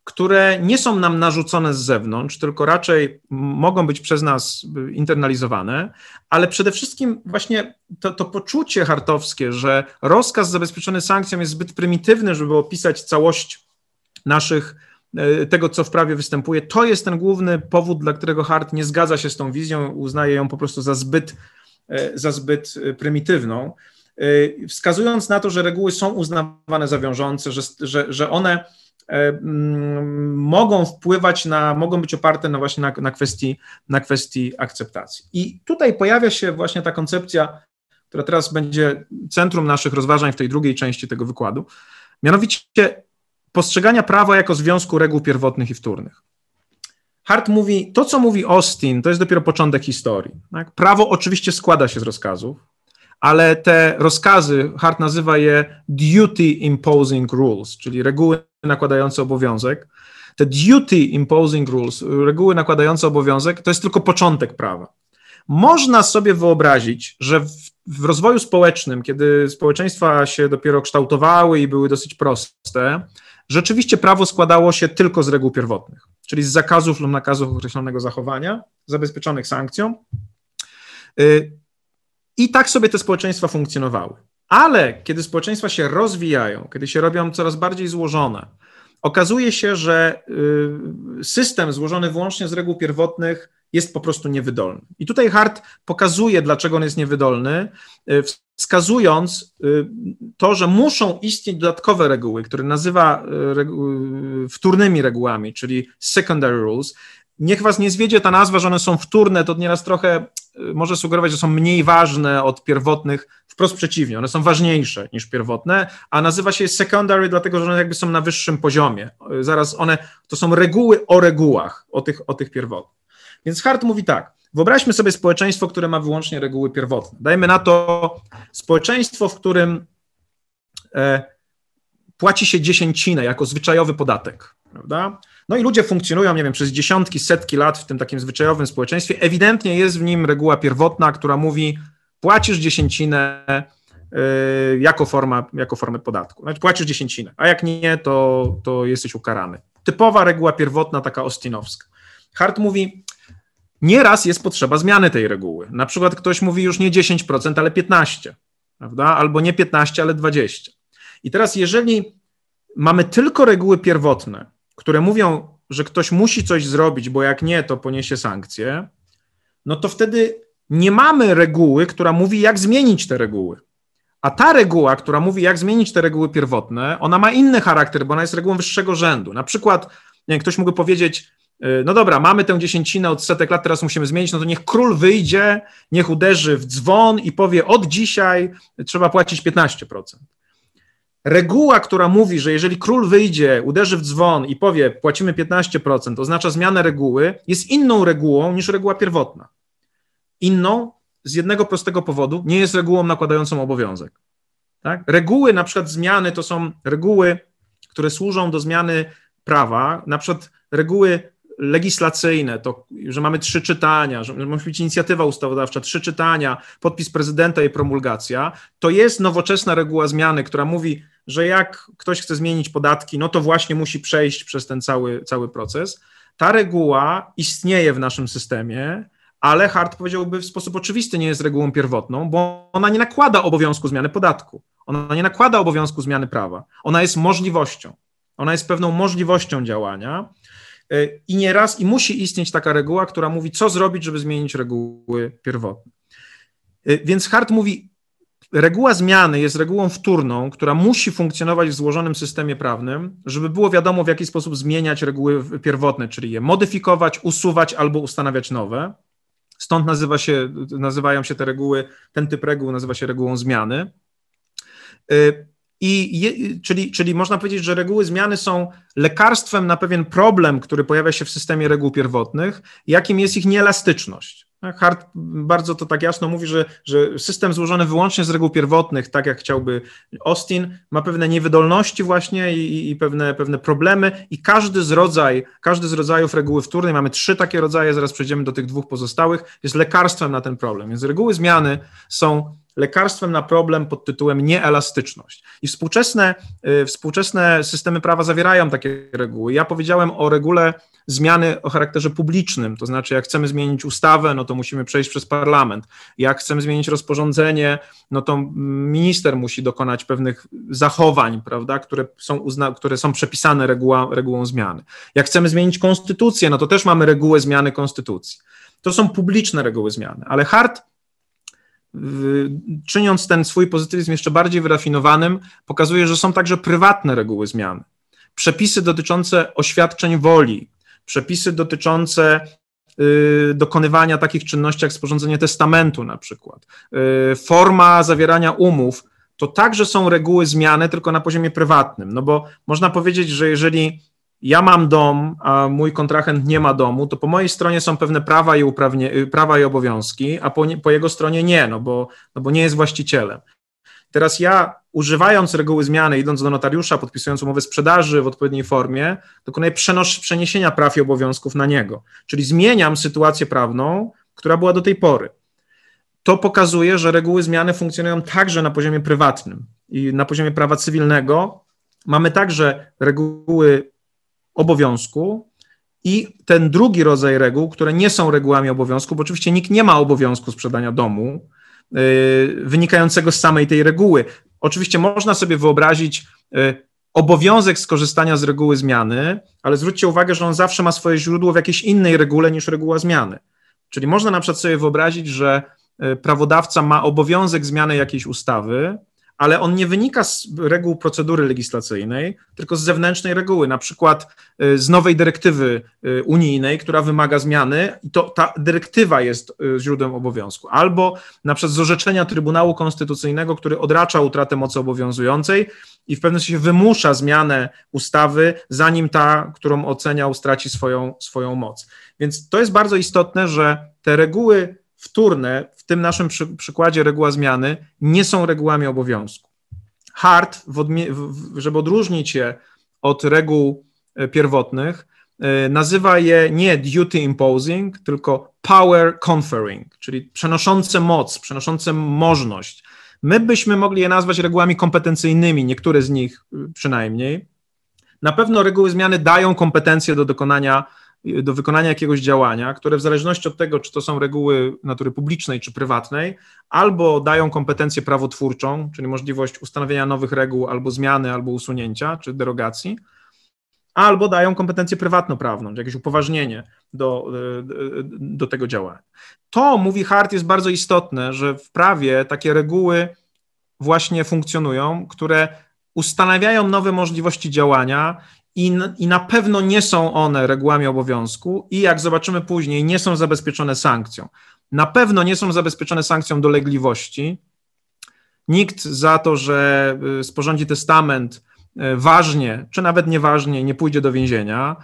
które nie są nam narzucone z zewnątrz, tylko raczej mogą być przez nas internalizowane, ale przede wszystkim właśnie to, to poczucie hartowskie, że rozkaz zabezpieczony sankcją jest zbyt prymitywny, żeby opisać całość naszych e, tego, co w prawie występuje, to jest ten główny powód, dla którego Hart nie zgadza się z tą wizją, uznaje ją po prostu za zbyt, e, za zbyt e, prymitywną, wskazując na to, że reguły są uznawane za wiążące, że, że, że one mogą wpływać na, mogą być oparte na właśnie na, na, kwestii, na kwestii akceptacji. I tutaj pojawia się właśnie ta koncepcja, która teraz będzie centrum naszych rozważań w tej drugiej części tego wykładu, mianowicie postrzegania prawa jako związku reguł pierwotnych i wtórnych. Hart mówi, to co mówi Austin, to jest dopiero początek historii. Tak? Prawo oczywiście składa się z rozkazów, ale te rozkazy, Hart nazywa je duty imposing rules, czyli reguły nakładające obowiązek. Te duty imposing rules, reguły nakładające obowiązek, to jest tylko początek prawa. Można sobie wyobrazić, że w, w rozwoju społecznym, kiedy społeczeństwa się dopiero kształtowały i były dosyć proste, rzeczywiście prawo składało się tylko z reguł pierwotnych, czyli z zakazów lub nakazów określonego zachowania, zabezpieczonych sankcją. Y, I tak sobie te społeczeństwa funkcjonowały. Ale kiedy społeczeństwa się rozwijają, kiedy się robią coraz bardziej złożone, okazuje się, że y, system złożony wyłącznie z reguł pierwotnych jest po prostu niewydolny. I tutaj Hart pokazuje, dlaczego on jest niewydolny, y, wskazując y, to, że muszą istnieć dodatkowe reguły, które nazywa wtórnymi regułami, czyli secondary rules. Niech was nie zwiedzie ta nazwa, że one są wtórne, to nieraz trochę może sugerować, że są mniej ważne od pierwotnych, wprost przeciwnie, one są ważniejsze niż pierwotne, a nazywa się secondary, dlatego że one jakby są na wyższym poziomie. Zaraz one, to są reguły o regułach, o tych, o tych pierwotnych. Więc Hart mówi tak, wyobraźmy sobie społeczeństwo, które ma wyłącznie reguły pierwotne. Dajmy na to społeczeństwo, w którym e, płaci się dziesięcinę jako zwyczajowy podatek, prawda? No i ludzie funkcjonują, nie wiem, przez dziesiątki, setki lat w tym takim zwyczajowym społeczeństwie. Ewidentnie jest w nim reguła pierwotna, która mówi, płacisz dziesięcinę y, jako, forma, jako formę podatku. Znaczy płacisz dziesięcinę, a jak nie, to, to jesteś ukarany. Typowa reguła pierwotna, taka ostinowska. Hart mówi, nieraz jest potrzeba zmiany tej reguły. Na przykład ktoś mówi już nie 10%, ale 15%, prawda? Albo nie 15, ale 20. I teraz jeżeli mamy tylko reguły pierwotne, które mówią, że ktoś musi coś zrobić, bo jak nie, to poniesie sankcje, no to wtedy nie mamy reguły, która mówi, jak zmienić te reguły. A ta reguła, która mówi, jak zmienić te reguły pierwotne, ona ma inny charakter, bo ona jest regułą wyższego rzędu. Na przykład, nie ktoś mógłby powiedzieć, y, no dobra, mamy tę dziesięcinę od setek lat, teraz musimy zmienić, no to niech król wyjdzie, niech uderzy w dzwon i powie, od dzisiaj trzeba płacić 15% reguła, która mówi, że jeżeli król wyjdzie, uderzy w dzwon i powie płacimy 15%, oznacza zmianę reguły, jest inną regułą niż reguła pierwotna. Inną z jednego prostego powodu nie jest regułą nakładającą obowiązek. Tak? Reguły, na przykład zmiany, to są reguły, które służą do zmiany prawa, na przykład reguły legislacyjne, to, że mamy trzy czytania, że musi być inicjatywa ustawodawcza, trzy czytania, podpis prezydenta i promulgacja, to jest nowoczesna reguła zmiany, która mówi, że jak ktoś chce zmienić podatki, no to właśnie musi przejść przez ten cały, cały proces. Ta reguła istnieje w naszym systemie, ale Hart powiedziałby w sposób oczywisty nie jest regułą pierwotną, bo ona nie nakłada obowiązku zmiany podatku. Ona nie nakłada obowiązku zmiany prawa. Ona jest możliwością. Ona jest pewną możliwością działania. Y, I nieraz, i musi istnieć taka reguła, która mówi, co zrobić, żeby zmienić reguły pierwotne. Y, więc Hart mówi, reguła zmiany jest regułą wtórną, która musi funkcjonować w złożonym systemie prawnym, żeby było wiadomo, w jaki sposób zmieniać reguły pierwotne, czyli je modyfikować, usuwać albo ustanawiać nowe. Stąd nazywa się, nazywają się te reguły, ten typ reguł nazywa się regułą zmiany. Y, I je, czyli, czyli można powiedzieć, że reguły zmiany są lekarstwem na pewien problem, który pojawia się w systemie reguł pierwotnych, jakim jest ich nieelastyczność. Hart bardzo to tak jasno mówi, że, że system złożony wyłącznie z reguł pierwotnych, tak jak chciałby Austin, ma pewne niewydolności właśnie i, i, pewne, pewne problemy i każdy z, rodzaj, każdy z rodzajów reguły wtórnej, mamy trzy takie rodzaje, zaraz przejdziemy do tych dwóch pozostałych, jest lekarstwem na ten problem. Więc reguły zmiany są lekarstwem na problem pod tytułem nieelastyczność. I współczesne, y, współczesne systemy prawa zawierają takie reguły. Ja powiedziałem o regule zmiany o charakterze publicznym, to znaczy jak chcemy zmienić ustawę, no to musimy przejść przez parlament. Jak chcemy zmienić rozporządzenie, no to minister musi dokonać pewnych zachowań, prawda, które są, uzna, które są przepisane reguła, regułą zmiany. Jak chcemy zmienić konstytucję, no to też mamy regułę zmiany konstytucji. To są publiczne reguły zmiany, ale Hart czyniąc ten swój pozytywizm jeszcze bardziej wyrafinowanym, pokazuje, że są także prywatne reguły zmiany. Przepisy dotyczące oświadczeń woli, przepisy dotyczące y, dokonywania takich czynności jak sporządzenie testamentu na przykład, y, forma zawierania umów, to także są reguły zmiany, tylko na poziomie prywatnym. No bo można powiedzieć, że jeżeli ja mam dom, a mój kontrahent nie ma domu, to po mojej stronie są pewne prawa i, uprawnie, y, prawa i obowiązki, a po, po jego stronie nie, no bo, no bo nie jest właścicielem. Teraz ja, używając reguły zmiany, idąc do notariusza, podpisując umowę sprzedaży w odpowiedniej formie, dokonuję przenos- przeniesienia praw i obowiązków na niego. Czyli zmieniam sytuację prawną, która była do tej pory. To pokazuje, że reguły zmiany funkcjonują także na poziomie prywatnym i na poziomie prawa cywilnego. Mamy także reguły obowiązku i ten drugi rodzaj reguł, które nie są regułami obowiązku, bo oczywiście nikt nie ma obowiązku sprzedania domu, yy, wynikającego z samej tej reguły. Oczywiście można sobie wyobrazić yy, obowiązek skorzystania z reguły zmiany, ale zwróćcie uwagę, że on zawsze ma swoje źródło w jakiejś innej regule niż reguła zmiany. Czyli można na przykład sobie wyobrazić, że yy, prawodawca ma obowiązek zmiany jakiejś ustawy, ale on nie wynika z reguł procedury legislacyjnej, tylko z zewnętrznej reguły, na przykład y, z nowej dyrektywy y, unijnej, która wymaga zmiany i to ta dyrektywa jest y, źródłem obowiązku, albo na przykład z orzeczenia Trybunału Konstytucyjnego, który odracza utratę mocy obowiązującej i w pewnym sensie wymusza zmianę ustawy, zanim ta, którą oceniał, straci swoją, swoją moc. Więc to jest bardzo istotne, że te reguły wtórne, w tym naszym przy, przykładzie reguła zmiany, nie są regułami obowiązku. Hart, żeby odróżnić je od reguł e, pierwotnych, e, nazywa je nie duty imposing, tylko power conferring, czyli przenoszące moc, przenoszące możność. My byśmy mogli je nazwać regułami kompetencyjnymi, niektóre z nich e, przynajmniej. Na pewno reguły zmiany dają kompetencje do dokonania do wykonania jakiegoś działania, które w zależności od tego, czy to są reguły natury publicznej czy prywatnej, albo dają kompetencję prawotwórczą, czyli możliwość ustanowienia nowych reguł, albo zmiany, albo usunięcia, czy derogacji, albo dają kompetencję prywatno-prawną, jakieś upoważnienie do, do tego działania. To, mówi Hart, jest bardzo istotne, że w prawie takie reguły właśnie funkcjonują, które ustanawiają nowe możliwości działania i, i na pewno nie są one regułami obowiązku i jak zobaczymy później, nie są zabezpieczone sankcją. Na pewno nie są zabezpieczone sankcją dolegliwości. Nikt za to, że y, sporządzi testament y, ważnie, czy nawet nieważnie, nie pójdzie do więzienia.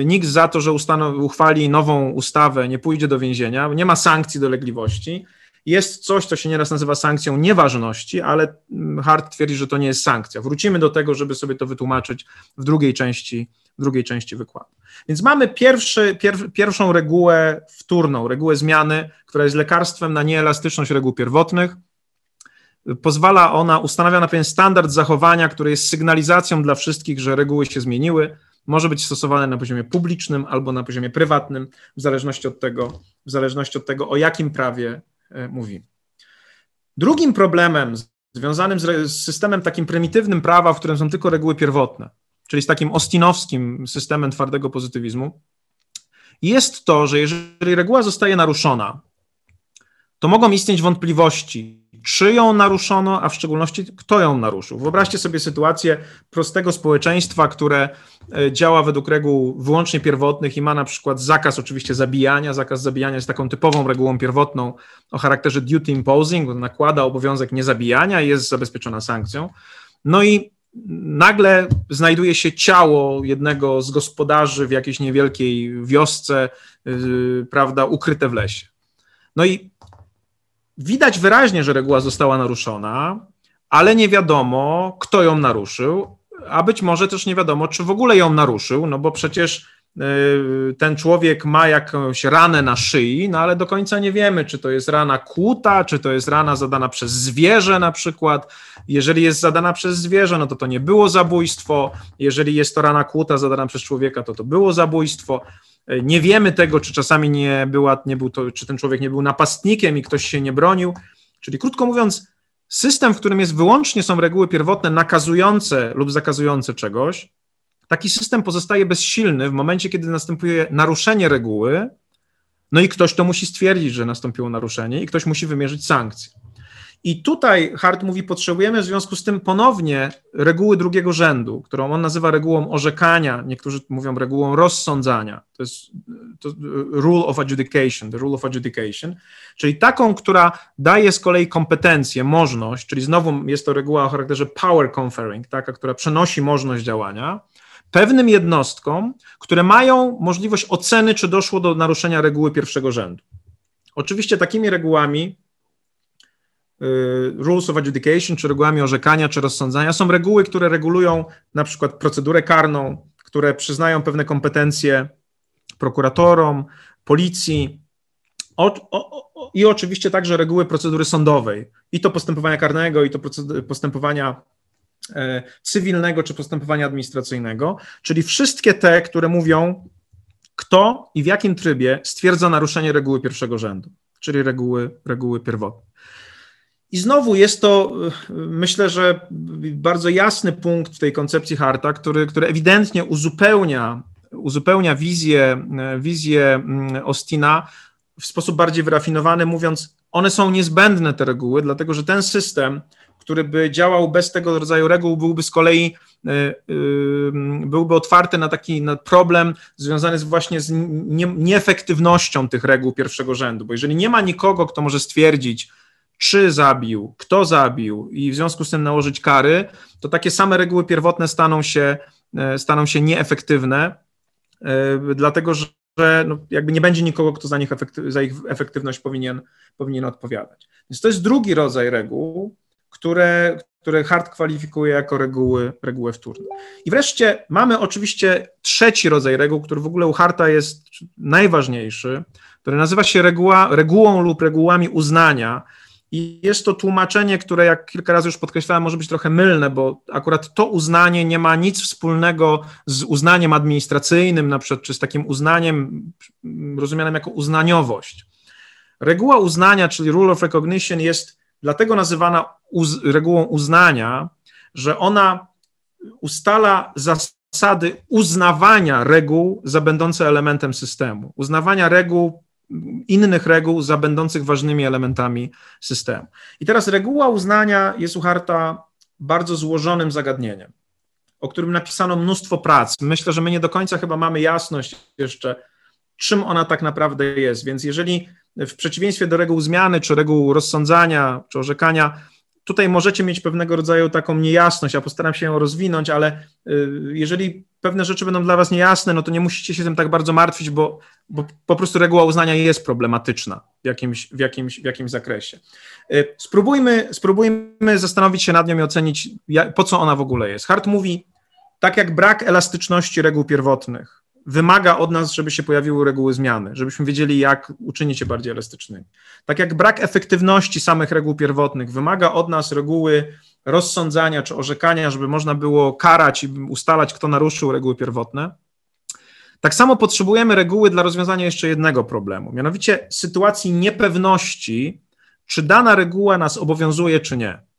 Y, nikt za to, że uchwali nową ustawę, nie pójdzie do więzienia. Nie ma sankcji dolegliwości jest coś, co się nieraz nazywa sankcją nieważności, ale Hart twierdzi, że to nie jest sankcja. Wrócimy do tego, żeby sobie to wytłumaczyć w drugiej części, w drugiej części wykładu. Więc mamy pierwszy, pier, pierwszą regułę wtórną, regułę zmiany, która jest lekarstwem na nieelastyczność reguł pierwotnych. Pozwala ona, ustanawia na pewien standard zachowania, który jest sygnalizacją dla wszystkich, że reguły się zmieniły. Może być stosowane na poziomie publicznym albo na poziomie prywatnym, w zależności od tego, w zależności od tego o jakim prawie E, mówi. Drugim problemem związanym z, systemem takim prymitywnym prawa, w którym są tylko reguły pierwotne, czyli z takim ostinowskim systemem twardego pozytywizmu, jest to, że jeżeli reguła zostaje naruszona, to mogą istnieć wątpliwości, czy ją naruszono, a w szczególności kto ją naruszył. Wyobraźcie sobie sytuację prostego społeczeństwa, które e, działa według reguł wyłącznie pierwotnych i ma na przykład zakaz oczywiście zabijania. Zakaz zabijania jest taką typową regułą pierwotną o charakterze duty imposing, nakłada obowiązek niezabijania i jest zabezpieczona sankcją. No i nagle znajduje się ciało jednego z gospodarzy w jakiejś niewielkiej wiosce, yy, prawda, ukryte w lesie. No i widać wyraźnie, że reguła została naruszona, ale nie wiadomo, kto ją naruszył, a być może też nie wiadomo, czy w ogóle ją naruszył, no bo przecież y, ten człowiek ma jakąś ranę na szyi, no ale do końca nie wiemy, czy to jest rana kłuta, czy to jest rana zadana przez zwierzę na przykład. Jeżeli jest zadana przez zwierzę, no to to nie było zabójstwo. Jeżeli jest to rana kłuta zadana przez człowieka, to to było zabójstwo. Y, nie wiemy tego, czy czasami nie była, nie był to, czy ten człowiek nie był napastnikiem i ktoś się nie bronił. Czyli krótko mówiąc, system, w którym jest wyłącznie są reguły pierwotne nakazujące lub zakazujące czegoś, taki system pozostaje bezsilny w momencie, kiedy następuje naruszenie reguły, no i ktoś to musi stwierdzić, że nastąpiło naruszenie i ktoś musi wymierzyć sankcje. I tutaj Hart mówi, potrzebujemy w związku z tym ponownie reguły drugiego rzędu, którą on nazywa regułą orzekania, niektórzy mówią regułą rozsądzania. To jest to rule of adjudication, the rule of adjudication, czyli taką, która daje z kolei kompetencje, możliwość, czyli znowu jest to reguła o charakterze power conferring, taka, która przenosi możliwość działania, pewnym jednostkom, które mają możliwość oceny, czy doszło do naruszenia reguły pierwszego rzędu. Oczywiście takimi regułami rules of adjudication, czy regułami orzekania, czy rozsądzania. Są reguły, które regulują na przykład procedurę karną, które przyznają pewne kompetencje prokuratorom, policji o, o, o, i oczywiście także reguły procedury sądowej, i to postępowania karnego, i to postępowania e, cywilnego, czy postępowania administracyjnego, czyli wszystkie te, które mówią, kto i w jakim trybie stwierdza naruszenie reguły pierwszego rzędu, czyli reguły, reguły pierwotnej. I znowu jest to, myślę, że bardzo jasny punkt w tej koncepcji Harta, który, który ewidentnie uzupełnia, uzupełnia wizję, wizję mm, Ostina w sposób bardziej wyrafinowany, mówiąc, one są niezbędne, te reguły, dlatego że ten system, który by działał bez tego rodzaju reguł, byłby z kolei y, y, byłby otwarty na taki na problem związany z właśnie z nie, nieefektywnością tych reguł pierwszego rzędu, bo jeżeli nie ma nikogo, kto może stwierdzić, czy zabił, kto zabił i w związku z tym nałożyć kary, to takie same reguły pierwotne staną się, e, staną się nieefektywne, e, dlatego że no, jakby nie będzie nikogo, kto za, nich efekty, za ich efektywność powinien, powinien odpowiadać. Więc to jest drugi rodzaj reguł, które, które Hart kwalifikuje jako reguły, reguły wtórne. I wreszcie mamy oczywiście trzeci rodzaj reguł, który w ogóle u Harta jest najważniejszy, który nazywa się reguła, regułą lub regułami uznania, i jest to tłumaczenie, które, jak kilka razy już podkreślałem, może być trochę mylne, bo akurat to uznanie nie ma nic wspólnego z uznaniem administracyjnym, na przykład, czy z takim uznaniem rozumianym jako uznaniowość. Reguła uznania, czyli rule of recognition, jest dlatego nazywana uz regułą uznania, że ona ustala zasady uznawania reguł za będące elementem systemu, uznawania reguł innych reguł za będących ważnymi elementami systemu. I teraz reguła uznania jest u Harta bardzo złożonym zagadnieniem, o którym napisano mnóstwo prac. Myślę, że my nie do końca chyba mamy jasność jeszcze, czym ona tak naprawdę jest. Więc jeżeli w przeciwieństwie do reguł zmiany, czy reguł rozsądzania, czy orzekania, tutaj możecie mieć pewnego rodzaju taką niejasność, ja postaram się ją rozwinąć, ale y, jeżeli pewne rzeczy będą dla Was niejasne, no to nie musicie się tym tak bardzo martwić, bo, bo po prostu reguła uznania jest problematyczna w jakimś, w jakimś, w jakimś zakresie. Y, spróbujmy, spróbujmy zastanowić się nad nią i ocenić, po co ona w ogóle jest. Hart mówi, tak jak brak elastyczności reguł pierwotnych wymaga od nas, żeby się pojawiły reguły zmiany, żebyśmy wiedzieli, jak uczynić je bardziej elastycznymi. Tak jak brak efektywności samych reguł pierwotnych wymaga od nas reguły rozsądzania czy orzekania, żeby można było karać i ustalać, kto naruszył reguły pierwotne, tak samo potrzebujemy reguły dla rozwiązania jeszcze jednego problemu, mianowicie sytuacji niepewności, czy dana reguła nas obowiązuje, czy nie.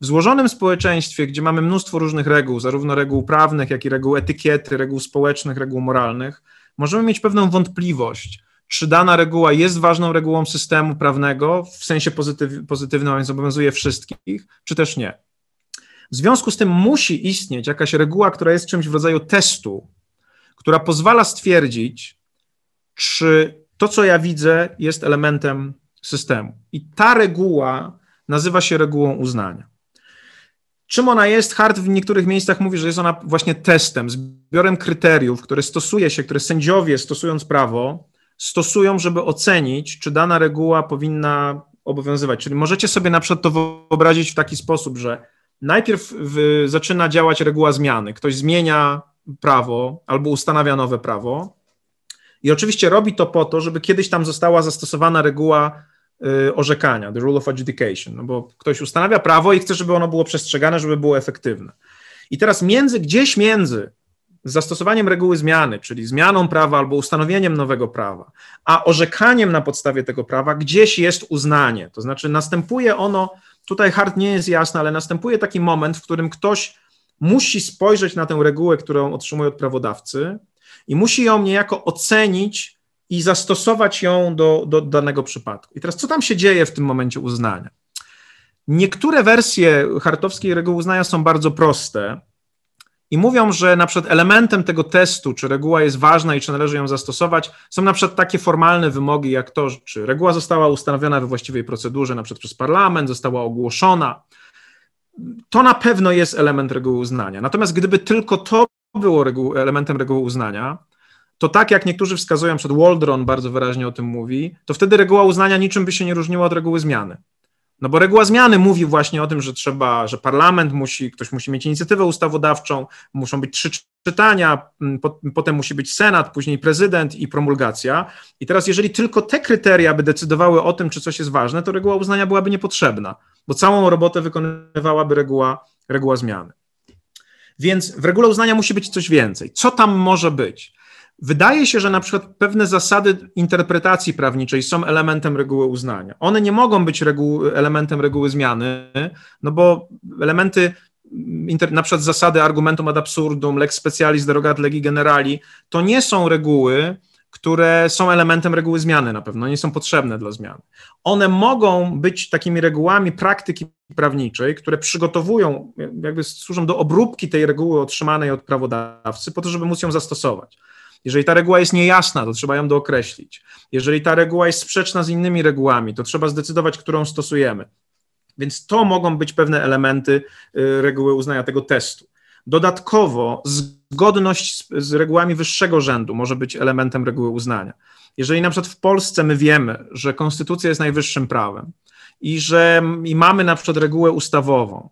W złożonym społeczeństwie, gdzie mamy mnóstwo różnych reguł, zarówno reguł prawnych, jak i reguł etykiety, reguł społecznych, reguł moralnych, możemy mieć pewną wątpliwość, czy dana reguła jest ważną regułą systemu prawnego w sensie pozytyw, pozytywnym, a więc obowiązuje wszystkich, czy też nie. W związku z tym musi istnieć jakaś reguła, która jest czymś w rodzaju testu, która pozwala stwierdzić, czy to, co ja widzę, jest elementem systemu. I ta reguła nazywa się regułą uznania. Czym ona jest? Hart w niektórych miejscach mówi, że jest ona właśnie testem, zbiorem kryteriów, które stosuje się, które sędziowie stosując prawo, stosują, żeby ocenić, czy dana reguła powinna obowiązywać. Czyli możecie sobie na przykład to wyobrazić w taki sposób, że najpierw w, zaczyna działać reguła zmiany. Ktoś zmienia prawo albo ustanawia nowe prawo. I oczywiście robi to po to, żeby kiedyś tam została zastosowana reguła orzekania, the rule of adjudication, no bo ktoś ustanawia prawo i chce, żeby ono było przestrzegane, żeby było efektywne. I teraz między, gdzieś między zastosowaniem reguły zmiany, czyli zmianą prawa albo ustanowieniem nowego prawa, a orzekaniem na podstawie tego prawa, gdzieś jest uznanie. To znaczy następuje ono, tutaj hart nie jest jasny, ale następuje taki moment, w którym ktoś musi spojrzeć na tę regułę, którą otrzymuje od prawodawcy i musi ją niejako ocenić i zastosować ją do, do danego przypadku. I teraz co tam się dzieje w tym momencie uznania? Niektóre wersje hartowskiej reguły uznania są bardzo proste, i mówią, że na przykład elementem tego testu, czy reguła jest ważna i czy należy ją zastosować, są na przykład takie formalne wymogi, jak to, czy reguła została ustanowiona we właściwej procedurze, na przykład przez parlament, została ogłoszona. To na pewno jest element reguły uznania. Natomiast gdyby tylko to było elementem reguły uznania, to tak jak niektórzy wskazują, przed Waldron bardzo wyraźnie o tym mówi, to wtedy reguła uznania niczym by się nie różniła od reguły zmiany. No bo reguła zmiany mówi właśnie o tym, że trzeba, że parlament musi, ktoś musi mieć inicjatywę ustawodawczą, muszą być trzy czytania, potem musi być senat, później prezydent i promulgacja. I teraz, jeżeli tylko te kryteria by decydowały o tym, czy coś jest ważne, to reguła uznania byłaby niepotrzebna, bo całą robotę wykonywałaby reguła, reguła zmiany. Więc w regule uznania musi być coś więcej. Co tam może być? Wydaje się, że na przykład pewne zasady interpretacji prawniczej są elementem reguły uznania. One nie mogą być elementem reguły zmiany, no bo elementy, na przykład zasady argumentum ad absurdum, lex specialis derogat legi generali, to nie są reguły, które są elementem reguły zmiany na pewno, nie są potrzebne dla zmiany. One mogą być takimi regułami praktyki prawniczej, które przygotowują, jakby służą do obróbki tej reguły otrzymanej od prawodawcy, po to, żeby móc ją zastosować. Jeżeli ta reguła jest niejasna, to trzeba ją dookreślić. Jeżeli ta reguła jest sprzeczna z innymi regułami, to trzeba zdecydować, którą stosujemy. Więc to mogą być pewne elementy y, reguły uznania tego testu. Dodatkowo zgodność z, z, regułami wyższego rzędu może być elementem reguły uznania. Jeżeli na przykład w Polsce my wiemy, że konstytucja jest najwyższym prawem i że i mamy na przykład regułę ustawową,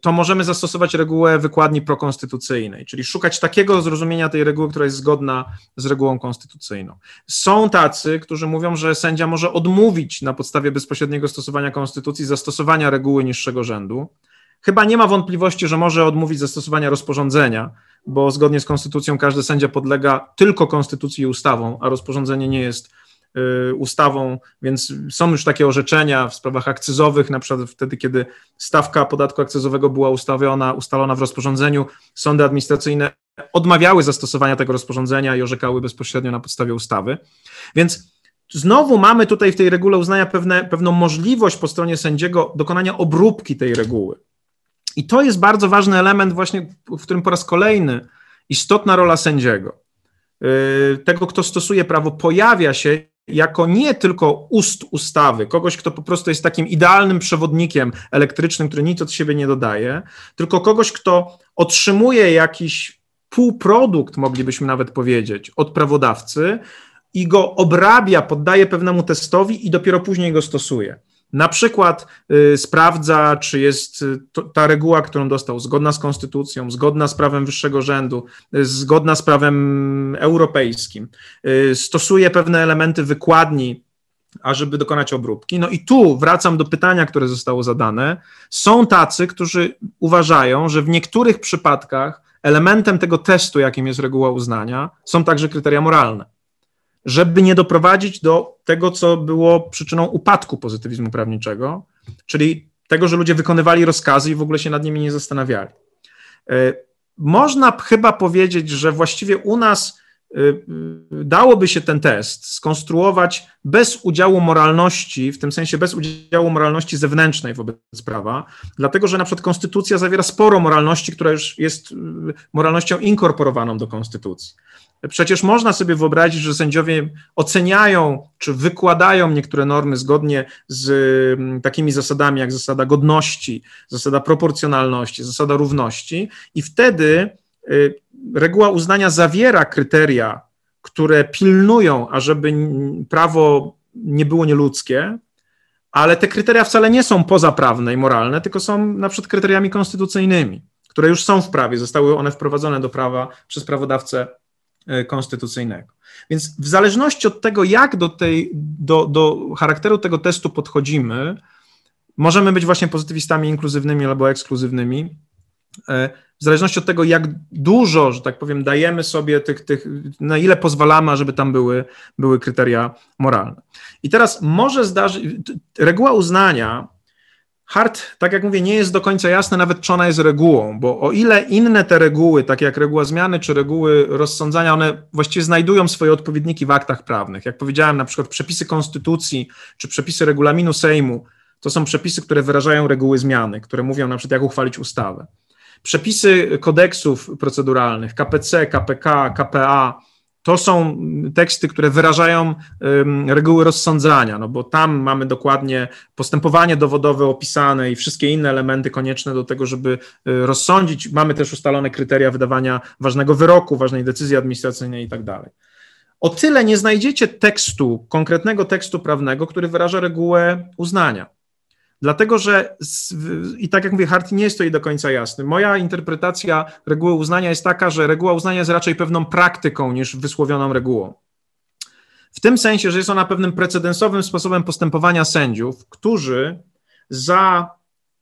to możemy zastosować regułę wykładni prokonstytucyjnej, czyli szukać takiego zrozumienia tej reguły, która jest zgodna z regułą konstytucyjną. Są tacy, którzy mówią, że sędzia może odmówić na podstawie bezpośredniego stosowania konstytucji zastosowania reguły niższego rzędu. Chyba nie ma wątpliwości, że może odmówić zastosowania rozporządzenia, bo zgodnie z konstytucją każdy sędzia podlega tylko konstytucji i ustawom, a rozporządzenie nie jest Y, ustawą, więc są już takie orzeczenia w sprawach akcyzowych, na przykład wtedy, kiedy stawka podatku akcyzowego była ustawiona, ustalona w rozporządzeniu, sądy administracyjne odmawiały zastosowania tego rozporządzenia i orzekały bezpośrednio na podstawie ustawy. Więc znowu mamy tutaj w tej regule uznania pewne, pewną możliwość po stronie sędziego dokonania obróbki tej reguły. I to jest bardzo ważny element, właśnie w którym po raz kolejny istotna rola sędziego. Y, tego, kto stosuje prawo, pojawia się jako nie tylko ust ustawy, kogoś, kto po prostu jest takim idealnym przewodnikiem elektrycznym, który nic od siebie nie dodaje, tylko kogoś, kto otrzymuje jakiś półprodukt, moglibyśmy nawet powiedzieć, od prawodawcy i go obrabia, poddaje pewnemu testowi i dopiero później go stosuje. Na przykład y, sprawdza, czy jest y, ta reguła, którą dostał, zgodna z konstytucją, zgodna z prawem wyższego rzędu, y, zgodna z prawem europejskim. Stosuje pewne elementy wykładni, ażeby dokonać obróbki. No i tu wracam do pytania, które zostało zadane. Są tacy, którzy uważają, że w niektórych przypadkach elementem tego testu, jakim jest reguła uznania, są także kryteria moralne żeby nie doprowadzić do tego, co było przyczyną upadku pozytywizmu prawniczego, czyli tego, że ludzie wykonywali rozkazy i w ogóle się nad nimi nie zastanawiali. E, można chyba powiedzieć, że właściwie u nas dałoby się ten test skonstruować bez udziału moralności, w tym sensie bez udziału moralności zewnętrznej wobec prawa, dlatego że na przykład konstytucja zawiera sporo moralności, która już jest moralnością inkorporowaną do konstytucji. Przecież można sobie wyobrazić, że sędziowie oceniają czy wykładają niektóre normy zgodnie z mm, takimi zasadami jak zasada godności, zasada proporcjonalności, zasada równości, i wtedy y, reguła uznania zawiera kryteria, które pilnują, ażeby prawo nie było nieludzkie, ale te kryteria wcale nie są pozaprawne i moralne, tylko są na przykład kryteriami konstytucyjnymi, które już są w prawie, zostały one wprowadzone do prawa przez prawodawcę konstytucyjnego. Więc w zależności od tego, jak do, tej, do, do charakteru tego testu podchodzimy, możemy być właśnie pozytywistami inkluzywnymi albo ekskluzywnymi. E, w zależności od tego, jak dużo, że tak powiem, dajemy sobie tych, tych na ile pozwalamy, żeby tam były, były kryteria moralne. I teraz może zdarzyć, reguła uznania Hart, tak jak mówię, nie jest do końca jasne nawet, czy ona jest regułą, bo o ile inne te reguły, takie jak reguła zmiany czy reguły rozsądzania, one właściwie znajdują swoje odpowiedniki w aktach prawnych. Jak powiedziałem, na przykład przepisy konstytucji czy przepisy regulaminu Sejmu to są przepisy, które wyrażają reguły zmiany, które mówią na przykład, jak uchwalić ustawę. Przepisy kodeksów proceduralnych, KPC, KPK, KPA, to są teksty, które wyrażają reguły rozsądzania, no bo tam mamy dokładnie postępowanie dowodowe opisane i wszystkie inne elementy konieczne do tego, żeby y, rozsądzić. Mamy też ustalone kryteria wydawania ważnego wyroku, ważnej decyzji administracyjnej i tak dalej. O tyle nie znajdziecie tekstu, konkretnego tekstu prawnego, który wyraża regułę uznania. Dlatego, że i tak jak mówię, Hart nie jest to i do końca jasny. Moja interpretacja reguły uznania jest taka, że reguła uznania jest raczej pewną praktyką niż wysłowioną regułą. W tym sensie, że jest ona pewnym precedensowym sposobem postępowania sędziów, którzy za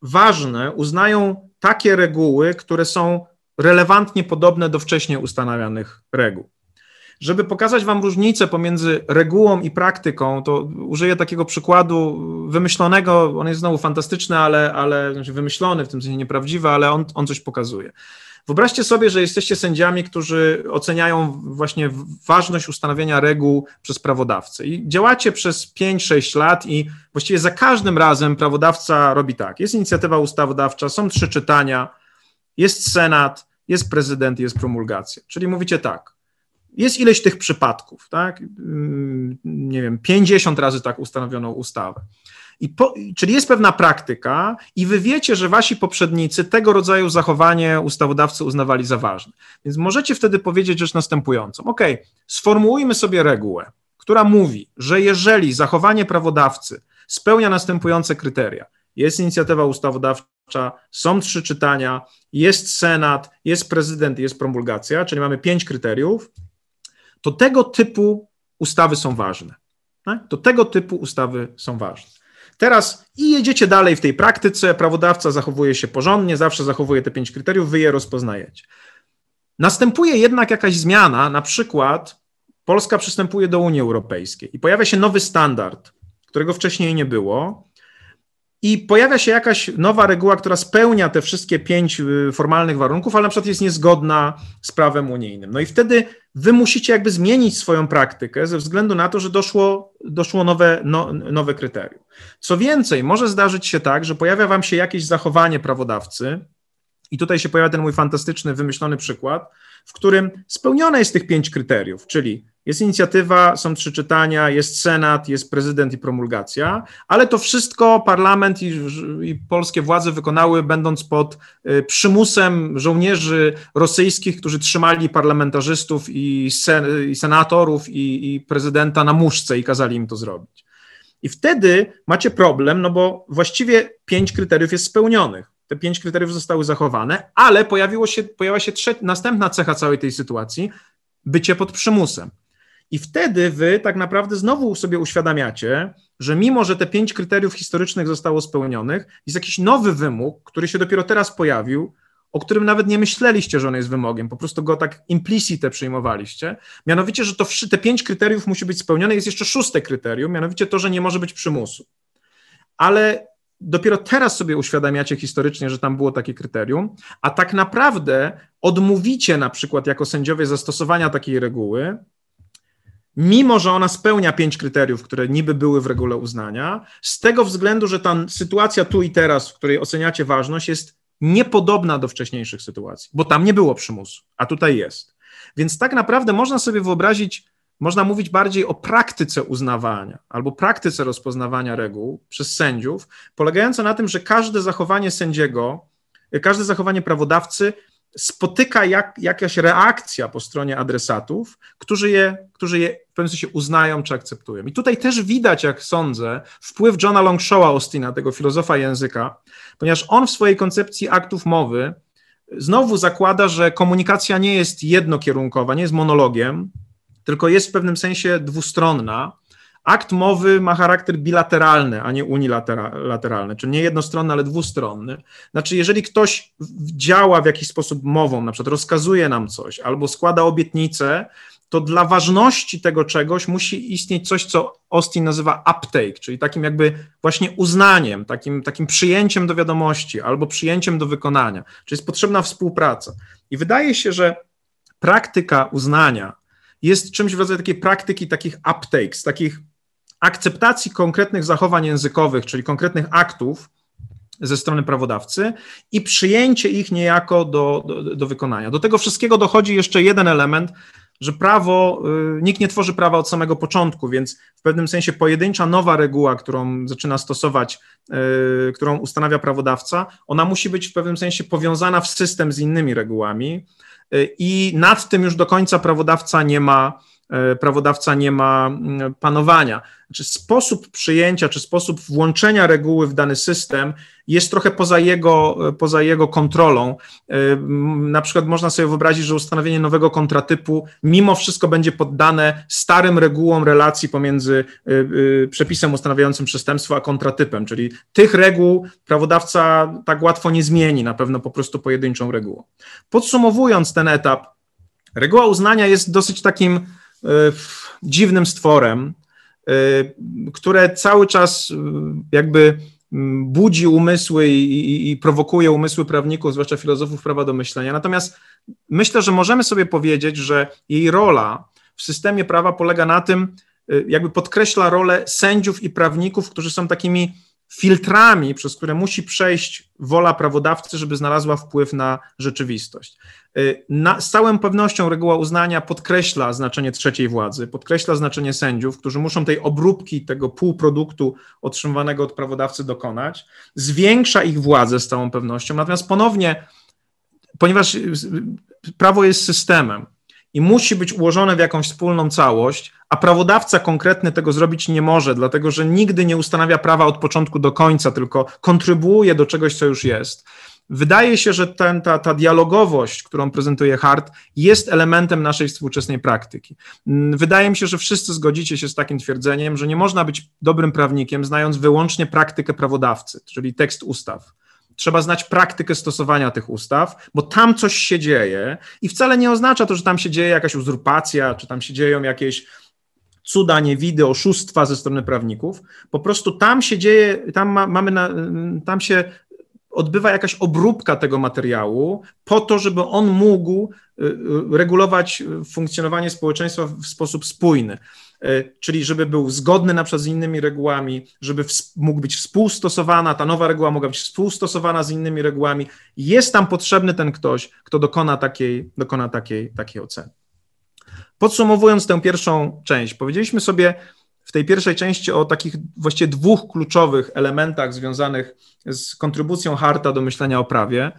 ważne uznają takie reguły, które są relewantnie podobne do wcześniej ustanawianych reguł. Żeby pokazać Wam różnicę pomiędzy regułą i praktyką, to użyję takiego przykładu wymyślonego. On jest znowu fantastyczny, ale, ale znaczy wymyślony, w tym sensie nieprawdziwy, ale on, on coś pokazuje. Wyobraźcie sobie, że jesteście sędziami, którzy oceniają właśnie ważność ustanowienia reguł przez prawodawcę. I działacie przez 5-6 lat, i właściwie za każdym razem prawodawca robi tak: jest inicjatywa ustawodawcza, są trzy czytania, jest Senat, jest prezydent, jest promulgacja. Czyli mówicie tak jest ileś tych przypadków, tak? Mm, nie wiem, 50 razy tak ustanowiono ustawę. I po, czyli jest pewna praktyka, i wy wiecie, że wasi poprzednicy tego rodzaju zachowanie ustawodawcy uznawali za ważne. Więc możecie wtedy powiedzieć rzecz następującą: OK, sformułujmy sobie regułę, która mówi, że jeżeli zachowanie prawodawcy spełnia następujące kryteria, jest inicjatywa ustawodawcza, są trzy czytania, jest Senat, jest prezydent, jest promulgacja, czyli mamy pięć kryteriów, to tego typu ustawy są ważne. Tak? To tego typu ustawy są ważne. Teraz i jedziecie dalej w tej praktyce, prawodawca zachowuje się porządnie, zawsze zachowuje te pięć kryteriów, wy je rozpoznajecie. Następuje jednak jakaś zmiana, na przykład Polska przystępuje do Unii Europejskiej i pojawia się nowy standard, którego wcześniej nie było, i pojawia się jakaś nowa reguła, która spełnia te wszystkie pięć y, formalnych warunków, ale na przykład jest niezgodna z prawem unijnym. No i wtedy wy musicie jakby zmienić swoją praktykę ze względu na to, że doszło, doszło nowe, no, nowe kryterium. Co więcej, może zdarzyć się tak, że pojawia wam się jakieś zachowanie prawodawcy, i tutaj się pojawia ten mój fantastyczny, wymyślony przykład, w którym spełnione jest tych pięć kryteriów, czyli jest inicjatywa, są trzy czytania, jest Senat, jest prezydent i promulgacja, ale to wszystko parlament i, i polskie władze wykonały, będąc pod y, przymusem żołnierzy rosyjskich, którzy trzymali parlamentarzystów i, sen, i senatorów i, i prezydenta na muszce i kazali im to zrobić. I wtedy macie problem, no bo właściwie pięć kryteriów jest spełnionych. Te pięć kryteriów zostały zachowane, ale pojawiło się, pojawiła się trze- następna cecha całej tej sytuacji bycie pod przymusem. I wtedy wy tak naprawdę znowu sobie uświadamiacie, że mimo, że te pięć kryteriów historycznych zostało spełnionych, jest jakiś nowy wymóg, który się dopiero teraz pojawił, o którym nawet nie myśleliście, że on jest wymogiem, po prostu go tak implicite przyjmowaliście. Mianowicie, że to te pięć kryteriów musi być spełnione, jest jeszcze szóste kryterium, mianowicie to, że nie może być przymusu. Ale dopiero teraz sobie uświadamiacie historycznie, że tam było takie kryterium, a tak naprawdę odmówicie na przykład jako sędziowie zastosowania takiej reguły, mimo że ona spełnia pięć kryteriów, które niby były w regule uznania, z tego względu, że ta sytuacja tu i teraz, w której oceniacie ważność, jest niepodobna do wcześniejszych sytuacji, bo tam nie było przymusu, a tutaj jest. Więc tak naprawdę można sobie wyobrazić, można mówić bardziej o praktyce uznawania albo praktyce rozpoznawania reguł przez sędziów, polegające na tym, że każde zachowanie sędziego, każde zachowanie prawodawcy spotyka jak, jakaś reakcja po stronie adresatów, którzy je, którzy je w pewnym sensie uznają czy akceptują. I tutaj też widać, jak sądzę, wpływ Johna Longshowa Austina, tego filozofa języka, ponieważ on w swojej koncepcji aktów mowy znowu zakłada, że komunikacja nie jest jednokierunkowa, nie jest monologiem, tylko jest w pewnym sensie dwustronna. Akt mowy ma charakter bilateralny, a nie unilateralny, czyli nie jednostronny, ale dwustronny. Znaczy, jeżeli ktoś działa w jakiś sposób mową, na przykład rozkazuje nam coś albo składa obietnicę, to dla ważności tego czegoś musi istnieć coś, co Austin nazywa uptake, czyli takim jakby właśnie uznaniem, takim, takim przyjęciem do wiadomości albo przyjęciem do wykonania, czyli jest potrzebna współpraca. I wydaje się, że praktyka uznania jest czymś w rodzaju takiej praktyki takich uptakes, takich akceptacji konkretnych zachowań językowych, czyli konkretnych aktów ze strony prawodawcy i przyjęcie ich niejako do, do, do wykonania. Do tego wszystkiego dochodzi jeszcze jeden element, że prawo, y, nikt nie tworzy prawa od samego początku, więc w pewnym sensie pojedyncza nowa reguła, którą zaczyna stosować, y, którą ustanawia prawodawca, ona musi być w pewnym sensie powiązana w system z innymi regułami y, i nad tym już do końca prawodawca nie ma prawodawca nie ma mm, panowania. Znaczy sposób przyjęcia czy sposób włączenia reguły w dany system jest trochę poza jego, e, poza jego kontrolą. E, na przykład można sobie wyobrazić, że ustanowienie nowego kontratypu mimo wszystko będzie poddane starym regułom relacji pomiędzy przepisem ustanawiającym przestępstwo a kontratypem, czyli tych reguł prawodawca tak łatwo nie zmieni, na pewno po prostu pojedynczą regułą. Podsumowując ten etap, reguła uznania jest dosyć takim E, dziwnym stworem, e, które cały czas e, jakby budzi umysły i, i, i, prowokuje umysły prawników, zwłaszcza filozofów prawa do myślenia. Natomiast myślę, że możemy sobie powiedzieć, że jej rola w systemie prawa polega na tym, jakby podkreśla rolę sędziów i prawników, którzy są takimi filtrami, przez które musi przejść wola prawodawcy, żeby znalazła wpływ na rzeczywistość. Y, na, z całą pewnością reguła uznania podkreśla znaczenie trzeciej władzy, podkreśla znaczenie sędziów, którzy muszą tej obróbki, tego półproduktu otrzymywanego od prawodawcy dokonać, zwiększa ich władzę z całą pewnością. Natomiast ponownie, ponieważ prawo jest systemem, i musi być ułożone w jakąś wspólną całość, a prawodawca konkretny tego zrobić nie może, dlatego że nigdy nie ustanawia prawa od początku do końca, tylko kontrybuuje do czegoś, co już jest. Wydaje się, że ten, ta, ta dialogowość, którą prezentuje Hart, jest elementem naszej współczesnej praktyki. Mm, wydaje mi się, że wszyscy zgodzicie się z takim twierdzeniem, że nie można być dobrym prawnikiem, znając wyłącznie praktykę prawodawcy, czyli tekst ustaw. Trzeba znać praktykę stosowania tych ustaw, bo tam coś się dzieje i wcale nie oznacza to, że tam się dzieje jakaś uzurpacja, czy tam się dzieją jakieś cuda, niewidy, oszustwa ze strony prawników. Po prostu tam się dzieje, tam ma, mamy na, tam się odbywa jakaś obróbka tego materiału po to, żeby on mógł y, y, regulować funkcjonowanie społeczeństwa w sposób spójny. Y, czyli żeby był zgodny na przykład z innymi regułami, żeby mógł być współstosowana, ta nowa reguła mogła być współstosowana z innymi regułami. Jest tam potrzebny ten ktoś, kto dokona takiej, dokona takiej, takiej oceny. Podsumowując tę pierwszą część, powiedzieliśmy sobie w tej pierwszej części o takich właściwie dwóch kluczowych elementach związanych z kontrybucją Harta do myślenia o prawie.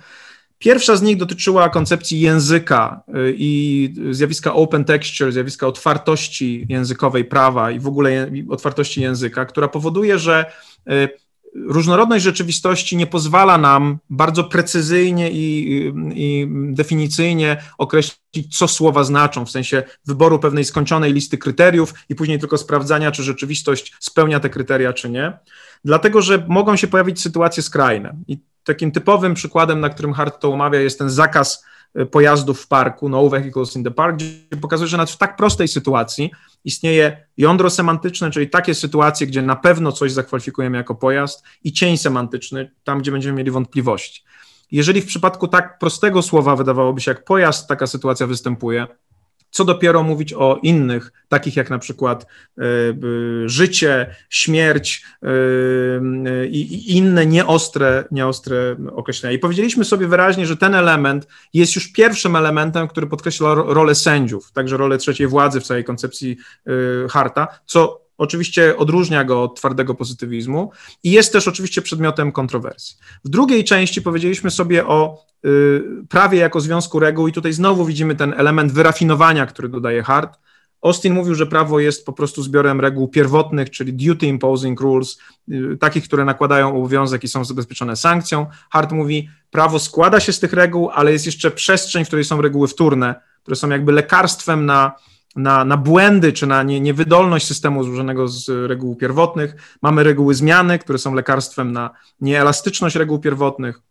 Pierwsza z nich dotyczyła koncepcji języka y, i zjawiska open texture, zjawiska otwartości językowej prawa i w ogóle otwartości języka, która powoduje, że y, różnorodność rzeczywistości nie pozwala nam bardzo precyzyjnie i, i, definicyjnie określić, co słowa znaczą, w sensie wyboru pewnej skończonej listy kryteriów i później tylko sprawdzania, czy rzeczywistość spełnia te kryteria, czy nie. Dlatego, że mogą się pojawić sytuacje skrajne. I takim typowym przykładem, na którym Hart to omawia, jest ten zakaz pojazdów w parku, no vehicles in the park, gdzie pokazuje, że nawet w tak prostej sytuacji istnieje jądro semantyczne, czyli takie sytuacje, gdzie na pewno coś zakwalifikujemy jako pojazd i cień semantyczny, tam gdzie będziemy mieli wątpliwości. Jeżeli w przypadku tak prostego słowa wydawałoby się jak pojazd taka sytuacja występuje, co dopiero mówić o innych, takich jak na przykład y, życie, śmierć y, i inne nieostre, nieostre określenia. I powiedzieliśmy sobie wyraźnie, że ten element jest już pierwszym elementem, który podkreśla rolę sędziów, także rolę trzeciej władzy w całej koncepcji Harta, co oczywiście odróżnia go od twardego pozytywizmu i jest też oczywiście przedmiotem kontrowersji. W drugiej części powiedzieliśmy sobie o y, prawie jako związku reguł i tutaj znowu widzimy ten element wyrafinowania, który dodaje Hart. Austin mówił, że prawo jest po prostu zbiorem reguł pierwotnych, czyli duty imposing rules, y, takich, które nakładają obowiązek i są zabezpieczone sankcją. Hart mówi, prawo składa się z tych reguł, ale jest jeszcze przestrzeń, w której są reguły wtórne, które są jakby lekarstwem na na, na błędy czy na nie, niewydolność systemu złożonego z reguł pierwotnych. Mamy reguły zmiany, które są lekarstwem na nieelastyczność reguł pierwotnych.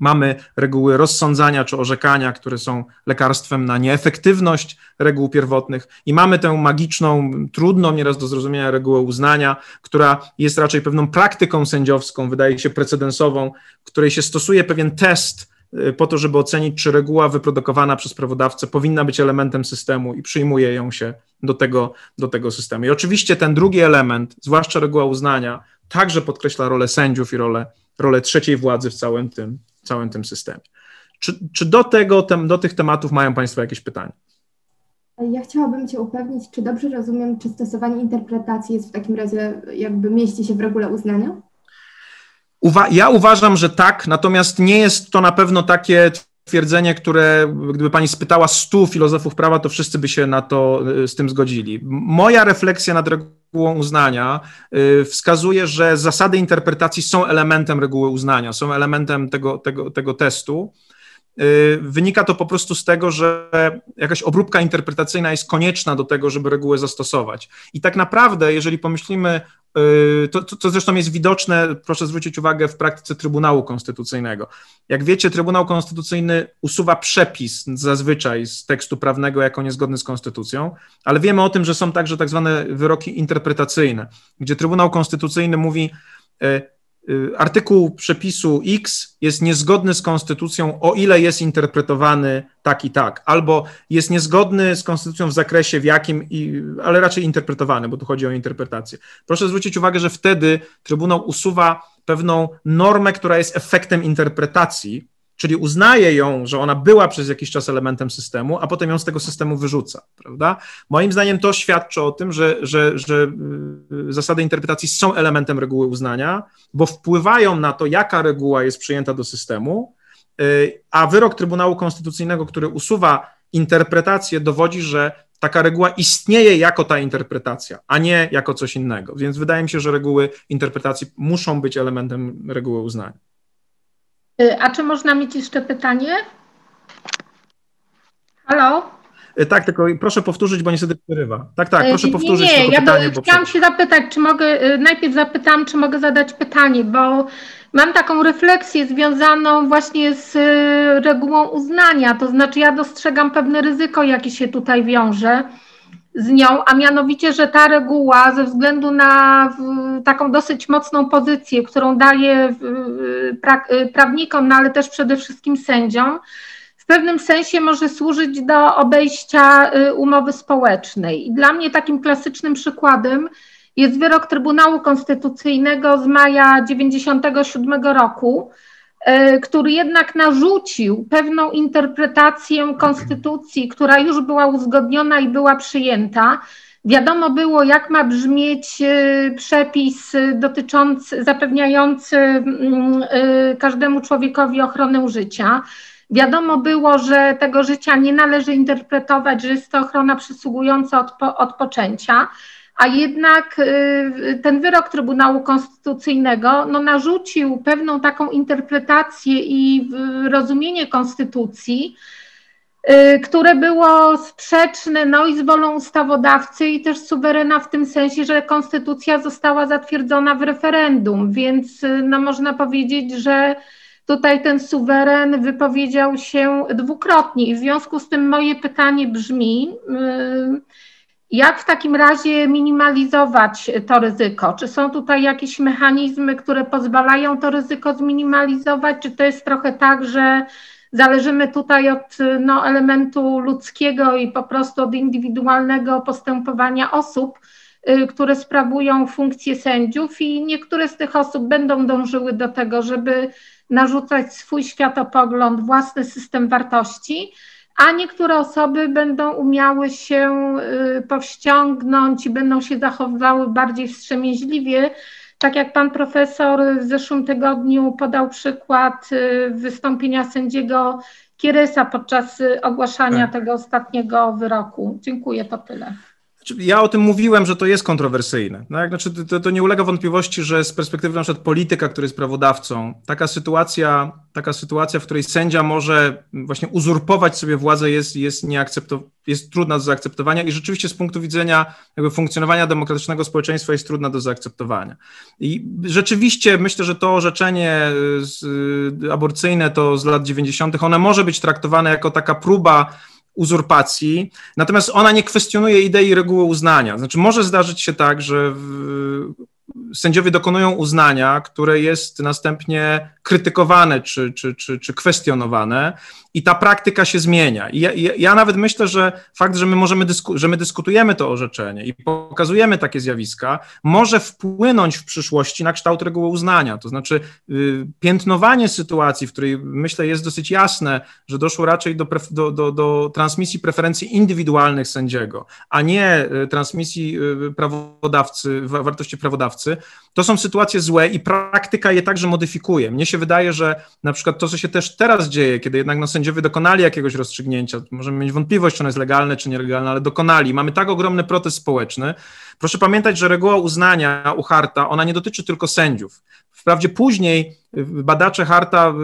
Mamy reguły rozsądzania czy orzekania, które są lekarstwem na nieefektywność reguł pierwotnych, i mamy tę magiczną, trudną nieraz do zrozumienia regułę uznania, która jest raczej pewną praktyką sędziowską, wydaje się precedensową, której się stosuje pewien test po to, żeby ocenić, czy reguła wyprodukowana przez prawodawcę powinna być elementem systemu i przyjmuje ją się do tego, do tego systemu. I oczywiście ten drugi element, zwłaszcza reguła uznania, także podkreśla rolę sędziów i rolę, rolę trzeciej władzy w całym tym, całym tym systemie. Czy, czy do, tego, tem, do tych tematów mają Państwo jakieś pytania? Ja chciałabym Cię upewnić, czy dobrze rozumiem, czy stosowanie interpretacji jest w takim razie, jakby mieści się w regule uznania? Uwa ja uważam, że tak, natomiast nie jest to na pewno takie twierdzenie, które gdyby pani spytała stu filozofów prawa, to wszyscy by się na to y, z tym zgodzili. Moja refleksja nad regułą uznania y, wskazuje, że zasady interpretacji są elementem reguły uznania, są elementem tego, tego, tego testu. Y, wynika to po prostu z tego, że jakaś obróbka interpretacyjna jest konieczna do tego, żeby regułę zastosować. I tak naprawdę, jeżeli pomyślimy Y, to, to, to, zresztą jest widoczne, proszę zwrócić uwagę, w praktyce Trybunału Konstytucyjnego. Jak wiecie, Trybunał Konstytucyjny usuwa przepis zazwyczaj z tekstu prawnego jako niezgodny z konstytucją, ale wiemy o tym, że są także tak zwane wyroki interpretacyjne, gdzie Trybunał Konstytucyjny mówi, y, artykuł przepisu X jest niezgodny z konstytucją, o ile jest interpretowany tak i tak, albo jest niezgodny z konstytucją w zakresie w jakim, ale raczej interpretowany, bo tu chodzi o interpretację. Proszę zwrócić uwagę, że wtedy Trybunał usuwa pewną normę, która jest efektem interpretacji, czyli uznaje ją, że ona była przez jakiś czas elementem systemu, a potem ją z tego systemu wyrzuca, prawda? Moim zdaniem to świadczy o tym, że, że, że y, zasady interpretacji są elementem reguły uznania, bo wpływają na to, jaka reguła jest przyjęta do systemu, y, a wyrok Trybunału Konstytucyjnego, który usuwa interpretację, dowodzi, że taka reguła istnieje jako ta interpretacja, a nie jako coś innego. Więc wydaje mi się, że reguły interpretacji muszą być elementem reguły uznania. Y, a czy można mieć jeszcze pytanie? Halo? Y, tak, tylko proszę powtórzyć, bo niestety przerywa. Tak, tak, proszę nie, powtórzyć nie, nie, ja pytanie. Do, chciałam się zapytać, czy mogę, y, najpierw zapytałam, czy mogę zadać pytanie, bo mam taką refleksję związaną właśnie z regułą uznania, to znaczy ja dostrzegam pewne ryzyko, jakie się tutaj wiąże z nią, a mianowicie, że ta reguła ze względu na taką dosyć mocną pozycję, którą daje pra, prawnikom, no ale też przede wszystkim sędziom, w pewnym sensie może służyć do obejścia y, umowy społecznej. I dla mnie takim klasycznym przykładem jest wyrok Trybunału Konstytucyjnego z maja 1997 roku, który jednak narzucił pewną interpretację konstytucji, która już była uzgodniona i była przyjęta. Wiadomo było, jak ma brzmieć e, przepis dotyczący, zapewniający mm, e, każdemu człowiekowi ochronę życia. Wiadomo było, że tego życia nie należy interpretować, że jest to ochrona przysługująca od, od poczęcia a jednak y, ten wyrok Trybunału Konstytucyjnego no, narzucił pewną taką interpretację i rozumienie konstytucji, y, które było sprzeczne no, i z wolą ustawodawcy, i też suwerena w tym sensie, że konstytucja została zatwierdzona w referendum, więc y, no, można powiedzieć, że tutaj ten suweren wypowiedział się dwukrotnie. I w związku z tym moje pytanie brzmi, yy, jak w takim razie minimalizować to ryzyko? Czy są tutaj jakieś mechanizmy, które pozwalają to ryzyko zminimalizować? Czy to jest trochę tak, że zależymy tutaj od no, elementu ludzkiego i po prostu od indywidualnego postępowania osób, y, które sprawują funkcje sędziów, i niektóre z tych osób będą dążyły do tego, żeby narzucać swój światopogląd, własny system wartości a niektóre osoby będą umiały się y, powściągnąć i będą się zachowywały bardziej wstrzemięźliwie. Tak jak pan profesor w zeszłym tygodniu podał przykład y, wystąpienia sędziego Kierysa podczas y, ogłaszania tak. tego ostatniego wyroku. Dziękuję, to tyle. Znaczy, ja o tym mówiłem, że to jest kontrowersyjne. Tak? Znaczy, to, to, nie ulega wątpliwości, że z perspektywy na przykład polityka, który jest prawodawcą, taka sytuacja, taka sytuacja, w której sędzia może właśnie uzurpować sobie władzę jest, jest, jest trudna do zaakceptowania i rzeczywiście z punktu widzenia jakby funkcjonowania demokratycznego społeczeństwa jest trudna do zaakceptowania. I rzeczywiście myślę, że to orzeczenie z, aborcyjne to z lat 90., one może być traktowane jako taka próba uzurpacji, natomiast ona nie kwestionuje idei reguły uznania. Znaczy, może zdarzyć się tak, że w, sędziowie dokonują uznania, które jest następnie krytykowane czy, czy, czy, czy kwestionowane i ta praktyka się zmienia. I ja, ja, nawet myślę, że fakt, że my możemy dysku, że my dyskutujemy to orzeczenie i pokazujemy takie zjawiska, może wpłynąć w przyszłości na kształt reguły uznania. To znaczy y, piętnowanie sytuacji, w której myślę jest dosyć jasne, że doszło raczej do, do, do, do transmisji preferencji indywidualnych sędziego, a nie y, transmisji y, prawodawcy, wartości prawodawcy, to są sytuacje złe i praktyka je także modyfikuje. Mnie się wydaje, że na przykład to, co się też teraz dzieje, kiedy jednak no, sędziowie dokonali jakiegoś rozstrzygnięcia, możemy mieć wątpliwość, czy ono jest legalne, czy nielegalne, ale dokonali. Mamy tak ogromny protest społeczny. Proszę pamiętać, że reguła uznania u Harta, ona nie dotyczy tylko sędziów. Wprawdzie później badacze Harta,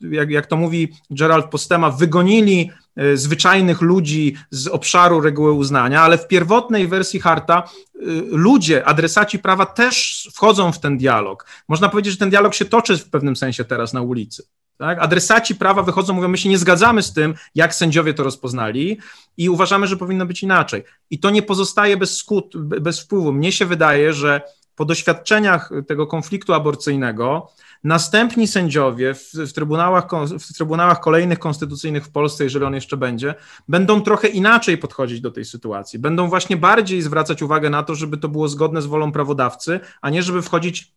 jak, jak to mówi Gerald Postema, wygonili e, zwyczajnych ludzi z obszaru reguły uznania, ale w pierwotnej wersji Harta e, ludzie, adresaci prawa też wchodzą w ten dialog. Można powiedzieć, że ten dialog się toczy w pewnym sensie teraz na ulicy. Tak? Adresaci prawa wychodzą, mówią, my się nie zgadzamy z tym, jak sędziowie to rozpoznali i uważamy, że powinno być inaczej. I to nie pozostaje bez skut, bez wpływu. Mnie się wydaje, że po doświadczeniach tego konfliktu aborcyjnego, następni sędziowie w, w, trybunałach, w trybunałach kolejnych konstytucyjnych w Polsce, jeżeli on jeszcze będzie, będą trochę inaczej podchodzić do tej sytuacji. Będą właśnie bardziej zwracać uwagę na to, żeby to było zgodne z wolą prawodawcy, a nie żeby wchodzić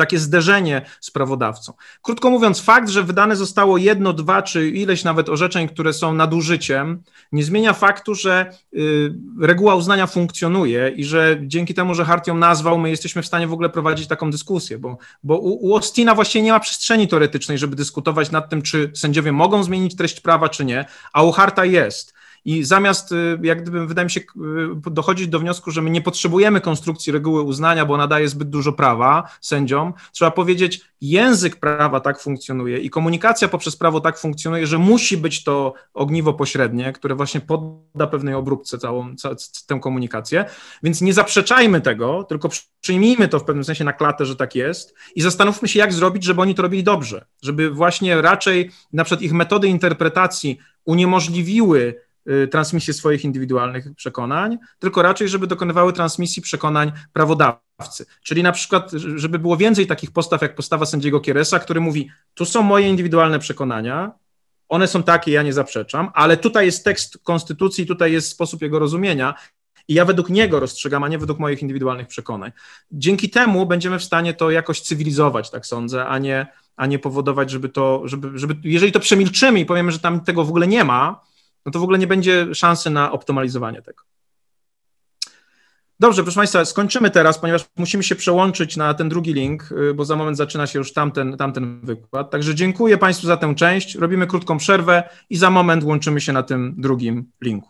takie zderzenie z prawodawcą. Krótko mówiąc, fakt, że wydane zostało jedno, dwa czy ileś nawet orzeczeń, które są nadużyciem, nie zmienia faktu, że y, reguła uznania funkcjonuje i że dzięki temu, że Hart ją nazwał, my jesteśmy w stanie w ogóle prowadzić taką dyskusję, bo, bo u, u Austina właściwie nie ma przestrzeni teoretycznej, żeby dyskutować nad tym, czy sędziowie mogą zmienić treść prawa, czy nie, a u Harta jest. I zamiast, y, jak gdyby, wydaje mi się, y, dochodzić do wniosku, że my nie potrzebujemy konstrukcji reguły uznania, bo ona daje zbyt dużo prawa sędziom, trzeba powiedzieć, język prawa tak funkcjonuje i komunikacja poprzez prawo tak funkcjonuje, że musi być to ogniwo pośrednie, które właśnie podda pewnej obróbce całą, całą tę komunikację. Więc nie zaprzeczajmy tego, tylko przyjmijmy to w pewnym sensie na klatę, że tak jest i zastanówmy się, jak zrobić, żeby oni to robili dobrze, żeby właśnie raczej na przykład ich metody interpretacji uniemożliwiły transmisję swoich indywidualnych przekonań, tylko raczej, żeby dokonywały transmisji przekonań prawodawcy. Czyli na przykład, żeby było więcej takich postaw jak postawa sędziego Kieresa, który mówi: Tu są moje indywidualne przekonania, one są takie, ja nie zaprzeczam, ale tutaj jest tekst konstytucji, tutaj jest sposób jego rozumienia. I ja według niego rozstrzygam, a nie według moich indywidualnych przekonań. Dzięki temu będziemy w stanie to jakoś cywilizować, tak sądzę, a nie, a nie powodować, żeby to, żeby, żeby, jeżeli to przemilczymy i powiemy, że tam tego w ogóle nie ma, no to w ogóle nie będzie szansy na optymalizowanie tego. Dobrze, proszę Państwa, skończymy teraz, ponieważ musimy się przełączyć na ten drugi link, y, bo za moment zaczyna się już tamten, tamten wykład. Także dziękuję Państwu za tę część. Robimy krótką przerwę i za moment łączymy się na tym drugim linku.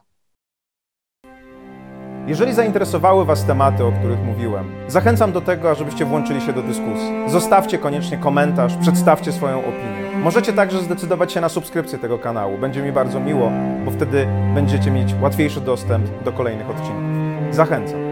Jeżeli zainteresowały Was tematy, o których mówiłem, zachęcam do tego, ażebyście włączyli się do dyskusji. Zostawcie koniecznie komentarz, przedstawcie swoją opinię. Możecie także zdecydować się na subskrypcję tego kanału. Będzie mi bardzo miło, bo wtedy będziecie mieć łatwiejszy dostęp do kolejnych odcinków. Zachęcam.